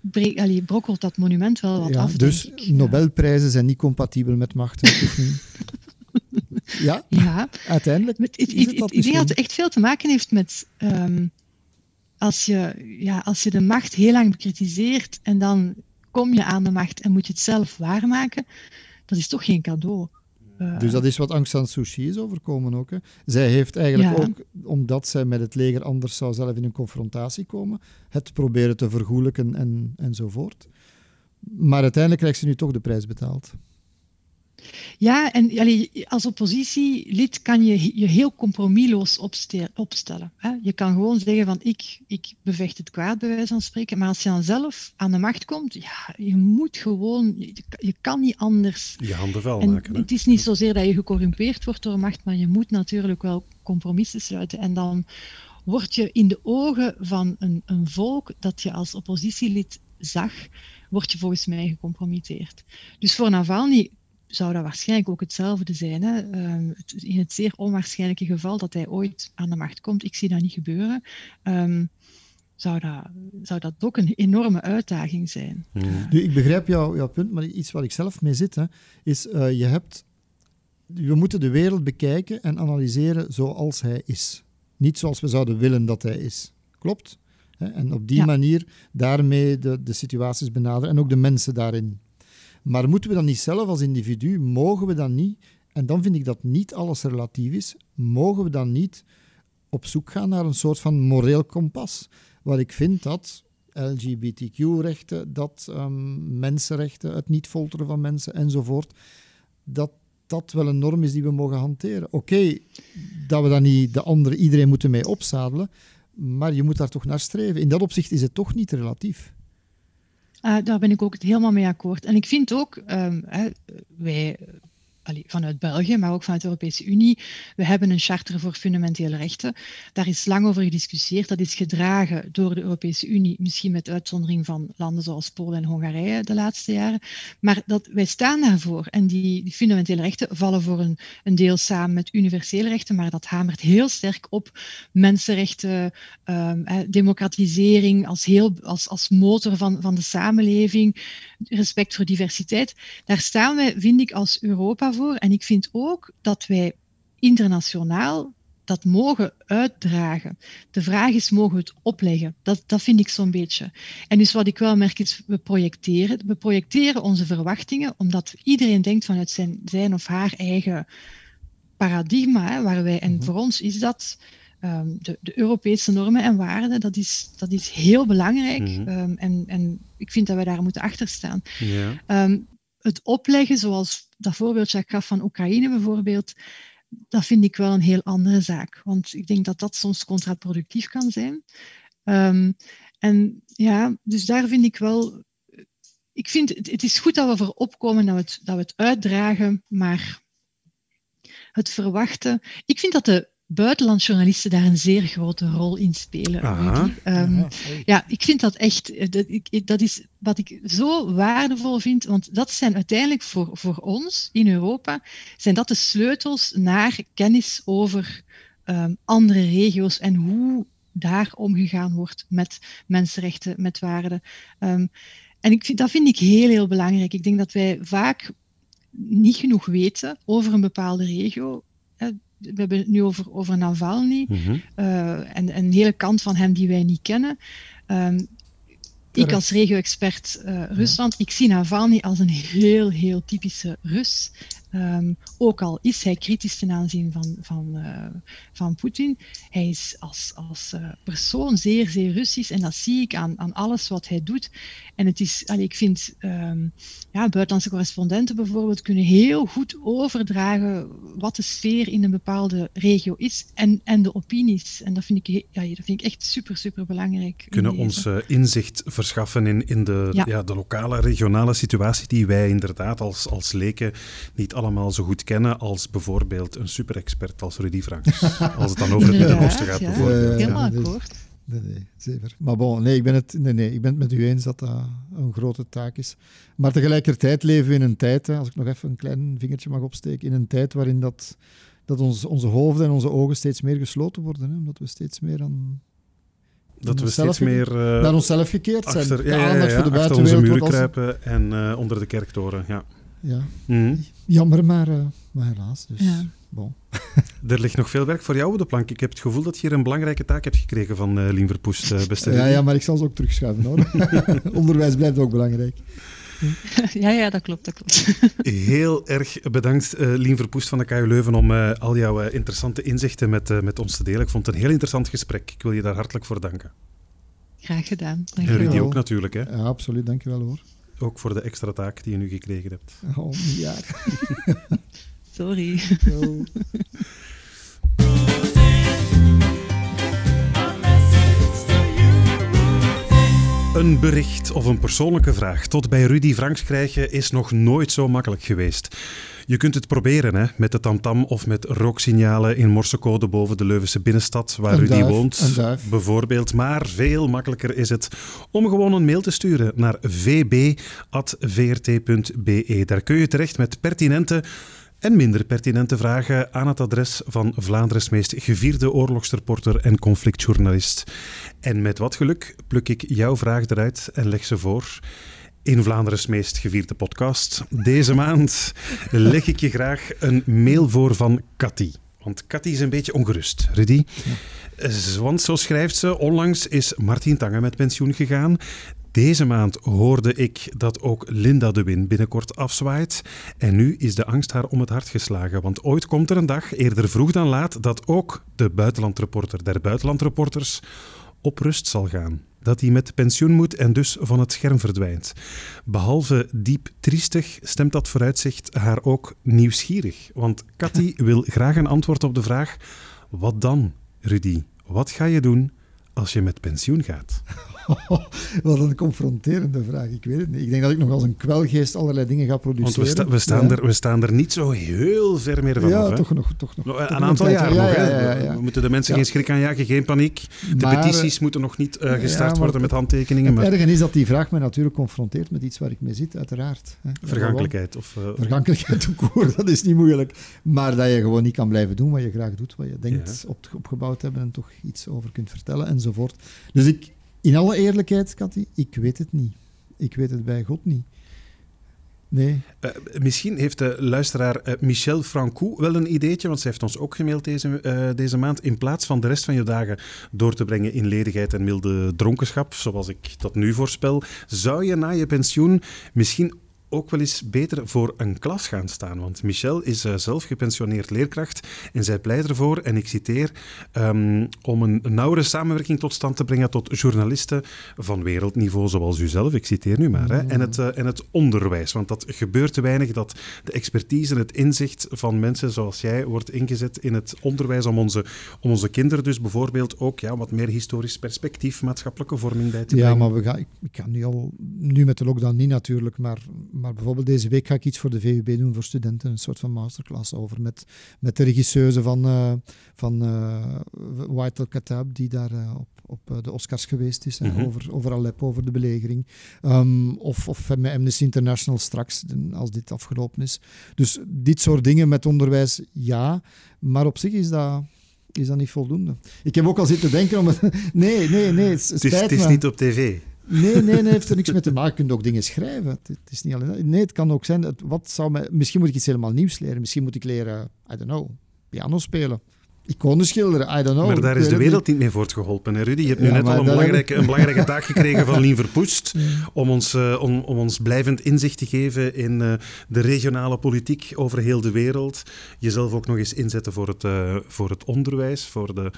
mm -hmm. allee, brokkelt dat monument wel wat ja, af. Dus. Nobelprijzen zijn niet compatibel met macht. ja, ja, uiteindelijk. Met, ik, denk dat het echt veel te maken heeft met um, als, je, ja, als je de macht heel lang bekritiseert en dan kom je aan de macht en moet je het zelf waarmaken, dat is toch geen cadeau. Uh, dus dat is wat Aung San Suu Kyi is overkomen ook. Hè. Zij heeft eigenlijk ja. ook, omdat zij met het leger anders zou zelf in een confrontatie komen, het proberen te vergoelijken en, enzovoort. Maar uiteindelijk krijgt ze nu toch de prijs betaald. Ja, en allee, als oppositielid kan je je heel compromisloos opstellen. Hè? Je kan gewoon zeggen van ik, ik bevecht het kwaad, bij wijze van spreken. Maar als je dan zelf aan de macht komt, ja, je moet gewoon, je, je kan niet anders. Je handen vuil en maken. Hè? Het is niet zozeer dat je gecorrumpeerd wordt door macht, maar je moet natuurlijk wel compromissen sluiten. En dan word je in de ogen van een, een volk dat je als oppositielid zag, word je volgens mij gecompromitteerd. Dus voor Navalny zou dat waarschijnlijk ook hetzelfde zijn. Hè? Um, het, in het zeer onwaarschijnlijke geval dat hij ooit aan de macht komt, ik zie dat niet gebeuren, um, zou, dat, zou dat ook een enorme uitdaging zijn. Nu, ik begrijp jou, jouw punt, maar iets waar ik zelf mee zit, hè, is uh, je hebt, we moeten de wereld bekijken en analyseren zoals hij is. Niet zoals we zouden willen dat hij is. Klopt? Hè? En op die ja. manier daarmee de, de situaties benaderen en ook de mensen daarin. Maar moeten we dan niet zelf als individu, mogen we dan niet, en dan vind ik dat niet alles relatief is, mogen we dan niet op zoek gaan naar een soort van moreel kompas? Waar ik vind dat LGBTQ-rechten, dat um, mensenrechten, het niet folteren van mensen enzovoort, dat dat wel een norm is die we mogen hanteren. Oké, dat we dan niet de andere, iedereen moeten mee opzadelen, maar je moet daar toch naar streven. In dat opzicht is het toch niet relatief. Uh, daar ben ik ook helemaal mee akkoord. En ik vind ook, um, hè, wij vanuit België, maar ook vanuit de Europese Unie, we hebben een charter voor fundamentele rechten. Daar is lang over gediscussieerd. Dat is gedragen door de Europese Unie, misschien met uitzondering van landen zoals Polen en Hongarije de laatste jaren. Maar dat, wij staan daarvoor. En die, fundamentele rechten vallen voor een, een deel samen met universele rechten, maar dat hamert heel sterk op mensenrechten, um, democratisering als, heel, als, als motor van, van de samenleving, respect voor diversiteit. Daar staan wij, vind ik, als Europa voor. En ik vind ook dat wij internationaal dat mogen uitdragen. De vraag is, mogen we het opleggen? Dat, dat vind ik zo'n beetje. En dus wat ik wel merk is, we projecteren. We projecteren onze verwachtingen, omdat iedereen denkt vanuit zijn, zijn of haar eigen paradigma, hè, waar wij, en mm-hmm. voor ons is dat um, de, de, Europese normen en waarden, dat is, dat is heel belangrijk. Mm-hmm. Um, en, en ik vind dat we daar moeten achter staan. Um, het opleggen, zoals dat voorbeeld dat ik gaf van Oekraïne bijvoorbeeld, dat vind ik wel een heel andere zaak. Want ik denk dat dat soms contraproductief kan zijn. En ja, dus daar vind ik wel. Ik vind het, het is goed dat we voor opkomen, dat we, het, dat we het uitdragen, maar het verwachten. Ik vind dat de buitenlandsjournalisten daar een zeer grote rol in spelen. Aha. Um, ja, ja, ik vind dat echt, dat, ik, dat is wat ik zo waardevol vind, want dat zijn uiteindelijk voor, voor ons in Europa, zijn dat de sleutels naar kennis over um, andere regio's en hoe daar omgegaan wordt met mensenrechten, met waarden. Um, en ik vind, dat vind ik heel, heel belangrijk. Ik denk dat wij vaak niet genoeg weten over een bepaalde regio we hebben het nu over, over Navalny Mhm. eh, en een hele kant van hem die wij niet kennen. Ehm, ik als regio-expert eh, Rusland, ik zie Navalny als een heel, heel typische Rus. Ehm, ook al is hij kritisch ten aanzien van, van, eh, van Poetin, hij is als, als eh, persoon zeer, zeer Russisch en dat zie ik aan, aan alles wat hij doet. En het is, allee, ik vind, ehm, ja, buitenlandse correspondenten bijvoorbeeld kunnen heel goed overdragen wat de sfeer in een bepaalde regio is en, en de opinies. En dat vind ik, ja, dat vind ik echt super, super belangrijk. kunnen ons eh, inzicht verschaffen in, in de, ja. Ja. de lokale, regionale situatie die wij inderdaad als, als leken niet allemaal zo goed kennen als bijvoorbeeld een superexpert als Rudy Franks. als het dan over het Inderdaad, Midden-Oosten gaat ja. bijvoorbeeld. Helemaal Ja. dus- akkoord. Nee, nee, zeker. Maar bon, nee, ik ben het, nee, nee, ik ben het met u eens dat dat een grote taak is. Maar tegelijkertijd leven we in een tijd, hè, als ik nog even een klein vingertje mag opsteken, in een tijd waarin dat, dat ons, onze hoofden en onze ogen steeds meer gesloten worden. Hè, omdat we steeds meer aan... Dat we steeds meer eh, naar onszelf gekeerd zijn. achter, De ja, ja, ja, aandacht ja, voor de achter onze buitenwereld muren kruipen en eh, onder de kerktoren. Ja. Ja. Mhm. Jammer, maar, eh, maar helaas. Dus, Ja. bon. Er ligt nog veel werk voor jou op de plank. Ik heb het gevoel dat je hier een belangrijke taak hebt gekregen van eh Lien Verpoest, eh, beste Ja, ja, maar ik zal ze ook terugschuiven hoor. Onderwijs blijft ook belangrijk. ja, ja, dat klopt, dat klopt. Heel erg bedankt, eh Lien Verpoest van de KU Leuven, om eh, al jouw interessante inzichten met, eh, met ons te delen. Ik vond het een heel interessant gesprek. Ik wil je daar hartelijk voor danken. Graag gedaan. En Rudy ook natuurlijk, hè? Ja, absoluut. Dankjewel hoor. Ook voor de extra taak die je nu gekregen hebt. Oh, een jaar. Sorry. Een bericht of een persoonlijke vraag tot bij Rudy Franks krijgen is nog nooit zo makkelijk geweest. Je kunt het proberen hè, met de tamtam of met rooksignalen in morsecode boven de Leuvense binnenstad waar Een Rudy duif, woont. Bijvoorbeeld. Maar veel makkelijker is het om gewoon een mail te sturen naar vb.vrt.be. Daar kun je terecht met pertinente en minder pertinente vragen aan het adres van Vlaanderen's meest gevierde oorlogsreporter en conflictjournalist. En met wat geluk pluk ik jouw vraag eruit en leg ze voor in Vlaanderen's meest gevierde podcast. Deze maand leg ik je graag een mail voor van Cathy. Want Cathy is een beetje ongerust, Rudy. Want zo schrijft ze, onlangs is Martin Tange met pensioen gegaan. Deze maand hoorde ik dat ook Linda de Win binnenkort afzwaait. En nu is de angst haar om het hart geslagen. Want ooit komt er een dag, eerder vroeg dan laat, dat ook de buitenlandreporter der buitenlandreporters op rust zal gaan. Dat hij met pensioen moet en dus van het scherm verdwijnt. Behalve diep triestig stemt dat vooruitzicht haar ook nieuwsgierig. Want Cathy wil graag een antwoord op de vraag: wat dan, Rudy? Wat ga je doen als je met pensioen gaat? Wat een confronterende vraag. Ik weet het niet. Ik denk dat ik nog als een kwelgeest allerlei dingen ga produceren. Want we, sta- we, staan Ja. er, we staan er niet zo heel ver meer van Ja, af. hè? toch nog. Toch nog Nog toch Een nog aantal tijd. jaar Ja, nog. ja, hè? ja, ja, ja. We moeten de mensen Ja. geen schrik aanjagen, geen paniek. De Maar, petities eh, moeten nog niet eh, ja, gestart worden met handtekeningen. Het Maar erge is dat die vraag mij natuurlijk confronteert met iets waar ik mee zit, uiteraard. hè. Ja, vergankelijkheid. Of, gewoon. Vergankelijkheid ook hoor, dat is niet moeilijk. Maar dat je gewoon niet kan blijven doen wat je graag doet, wat je denkt Ja. op, opgebouwd te hebben en toch iets over kunt vertellen enzovoort. Dus ik, in alle eerlijkheid, Cathy, ik weet het niet. Ik weet het bij God niet. Nee. Eh, misschien heeft de luisteraar eh, Michel Francou wel een ideetje, want zij heeft ons ook gemaild deze, eh, deze maand. In plaats van de rest van je dagen door te brengen in ledigheid en milde dronkenschap, zoals ik dat nu voorspel, zou je na je pensioen misschien ook wel eens beter voor een klas gaan staan. Want Michel is eh, zelf gepensioneerd leerkracht en zij pleit ervoor, en ik citeer, ehm, om een nauwere samenwerking tot stand te brengen tot journalisten van wereldniveau zoals u zelf, ik citeer nu maar, hè, en, het, eh, en het onderwijs. Want dat gebeurt te weinig, dat de expertise en het inzicht van mensen zoals jij wordt ingezet in het onderwijs om onze, om onze kinderen dus bijvoorbeeld ook ja, wat meer historisch perspectief, maatschappelijke vorming bij te Ja, brengen. maar we gaan, ik, ik kan nu al, nu met de lockdown niet natuurlijk, maar, maar bijvoorbeeld deze week ga ik iets voor de VUB doen voor studenten, een soort van masterclass over met, met de regisseuse van, eh van eh White Katab, die daar eh, op, op de Oscars geweest is, Mhm. over, over Aleppo, over de belegering. Ehm, of, of met Amnesty International straks, als dit afgelopen is. Dus dit soort dingen met onderwijs, ja, maar op zich is dat... Is dat niet voldoende? Ik heb ook al zitten denken om het... Nee, nee, nee. Het, Het is, het is niet op tv. Nee, nee, nee, heeft er niks mee te maken. Je kunt ook dingen schrijven. Het, is niet alleen, nee, het kan ook zijn, wat zou mij, misschien moet ik iets helemaal nieuws leren. Misschien moet ik leren, I don't know, piano spelen. Iconen schilderen, I don't know. Maar daar is de wereld niet mee voortgeholpen, hè, Rudy? Je hebt nu Ja, net al een belangrijke, ik- een belangrijke taak gekregen van Lien Verpoest om ons, eh, om, om ons blijvend inzicht te geven in eh, de regionale politiek over heel de wereld. Jezelf ook nog eens inzetten voor het, eh, voor het onderwijs, voor de,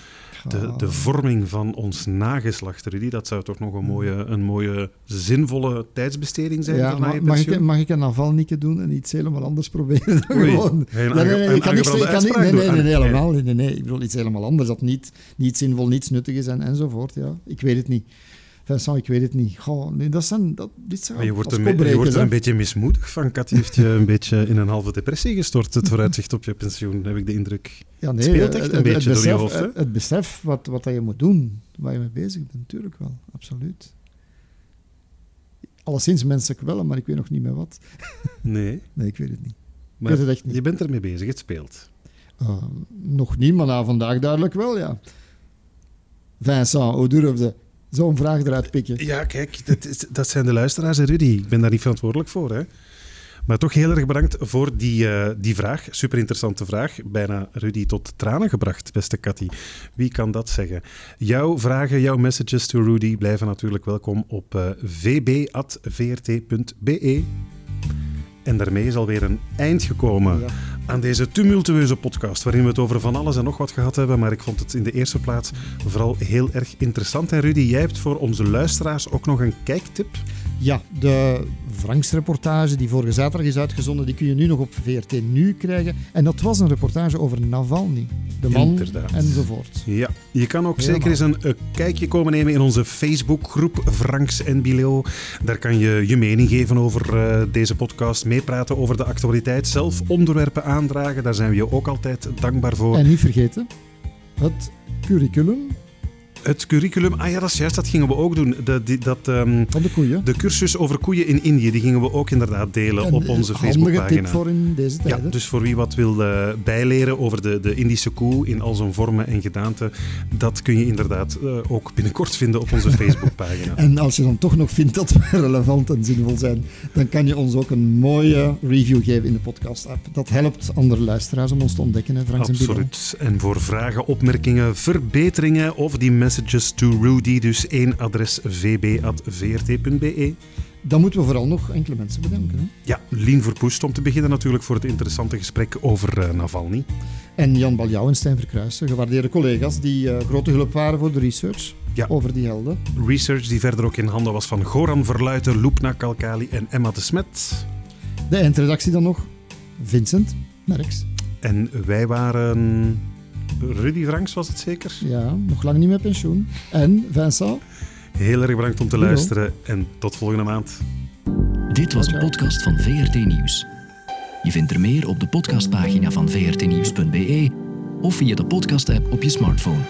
de, de vorming van ons nageslacht, Rudy. Dat zou toch nog een mooie, een mooie zinvolle tijdsbesteding zijn Ja, voor na ma- je mag, pensioen? ik, mag ik een Navalny doen en iets helemaal anders proberen? Dan Oei, gewoon. nee, aange- nee, een ik kan niks- ik aangebrande kan niet- nee, nee, Ah, nee. helemaal niet. Nee, nee. Ik bedoel iets helemaal anders dat niet, niet zinvol, niets nuttig is en, enzovoort. Ja. Ik weet het niet. Vincent, ik weet het niet. Goh, nee, dat zijn, dat, dit zijn je wordt, er, je wordt er een beetje mismoedig van. Kat heeft je een beetje in een halve depressie gestort, het vooruitzicht op je pensioen, heb ik de indruk. Ja, nee, het speelt echt het- een het beetje door je besef- hoofd, hè? Het, besef wat, wat je moet doen, waar je mee bezig bent, natuurlijk wel. Absoluut. Alleszins menselijk wel, maar ik weet nog niet meer wat. Nee. Nee, ik weet het niet. Maar je bent ermee bezig, het speelt. Uh, nog niet, maar na vandaag duidelijk wel, ja. Vincent, hoe durfde zo'n vraag eruit pikken? Ja, kijk, dat, is, dat zijn de luisteraars en Rudy. Ik ben daar niet verantwoordelijk voor. Hè. Maar toch heel erg bedankt voor die, eh, die vraag. Super interessante vraag. Bijna Rudy tot tranen gebracht, beste Cathy. Wie kan dat zeggen? Jouw vragen, jouw messages to Rudy blijven natuurlijk welkom op eh, vb.vrt.be. En daarmee is alweer een eind gekomen Ja. Aan deze tumultueuze podcast, waarin we het over van alles en nog wat gehad hebben. Maar ik vond het in de eerste plaats vooral heel erg interessant. En Rudy, jij hebt voor onze luisteraars ook nog een kijktip. Ja, de Franks-reportage die vorige zaterdag is uitgezonden, die kun je nu nog op VRT Nu krijgen. En dat was een reportage over Navalny, de man Inderdaad. enzovoort. Ja, je kan ook Helemaal. zeker eens een, kijkje komen nemen in onze Facebookgroep Franks en Bileo. Daar kan je je mening geven over eh, deze podcast, meepraten over de actualiteit, zelf onderwerpen aandragen. Daar zijn we je ook altijd dankbaar voor. En niet vergeten, het curriculum Het curriculum, ah ja, dat is juist, dat gingen we ook doen. De, die, dat, ehm, van de koeien. de cursus over koeien in Indië, die gingen we ook inderdaad delen En op onze handige Facebookpagina. tip voor in deze Ja, tijden. dus voor wie wat wil eh, bijleren over de, de Indische koe in al zijn vormen en gedaanten, dat kun je inderdaad eh, ook binnenkort vinden op onze Facebookpagina. En als je dan toch nog vindt dat we relevant en zinvol zijn, dan kan je ons ook een mooie review geven in de podcast-app. Dat helpt andere luisteraars om ons te ontdekken, hè, en Bilal. Absoluut. En voor vragen, opmerkingen, verbeteringen of die messages to Rudy, dus één adres vb.vrt.be. Dan moeten we vooral nog enkele mensen bedanken. Hè? Ja, Lien Verpoest om te beginnen natuurlijk voor het interessante gesprek over eh, Navalny. En Jan Baljouw en Stijn Verkruijsen, gewaardeerde collega's die eh, grote hulp waren voor de research Ja. over die helden. Research die verder ook in handen was van Goran Verluiten, Loepna Kalkali en Emma de Smet. De eindredactie dan nog, Vincent Merks. En wij waren... Rudy Franks was het zeker? Ja, nog lang niet met pensioen. En Vincent, Heel erg bedankt om te luisteren en tot volgende maand. Dit was de podcast van VRT Nieuws. Je vindt er meer op de podcastpagina van vrtnieuws.be of via de podcast-app op je smartphone.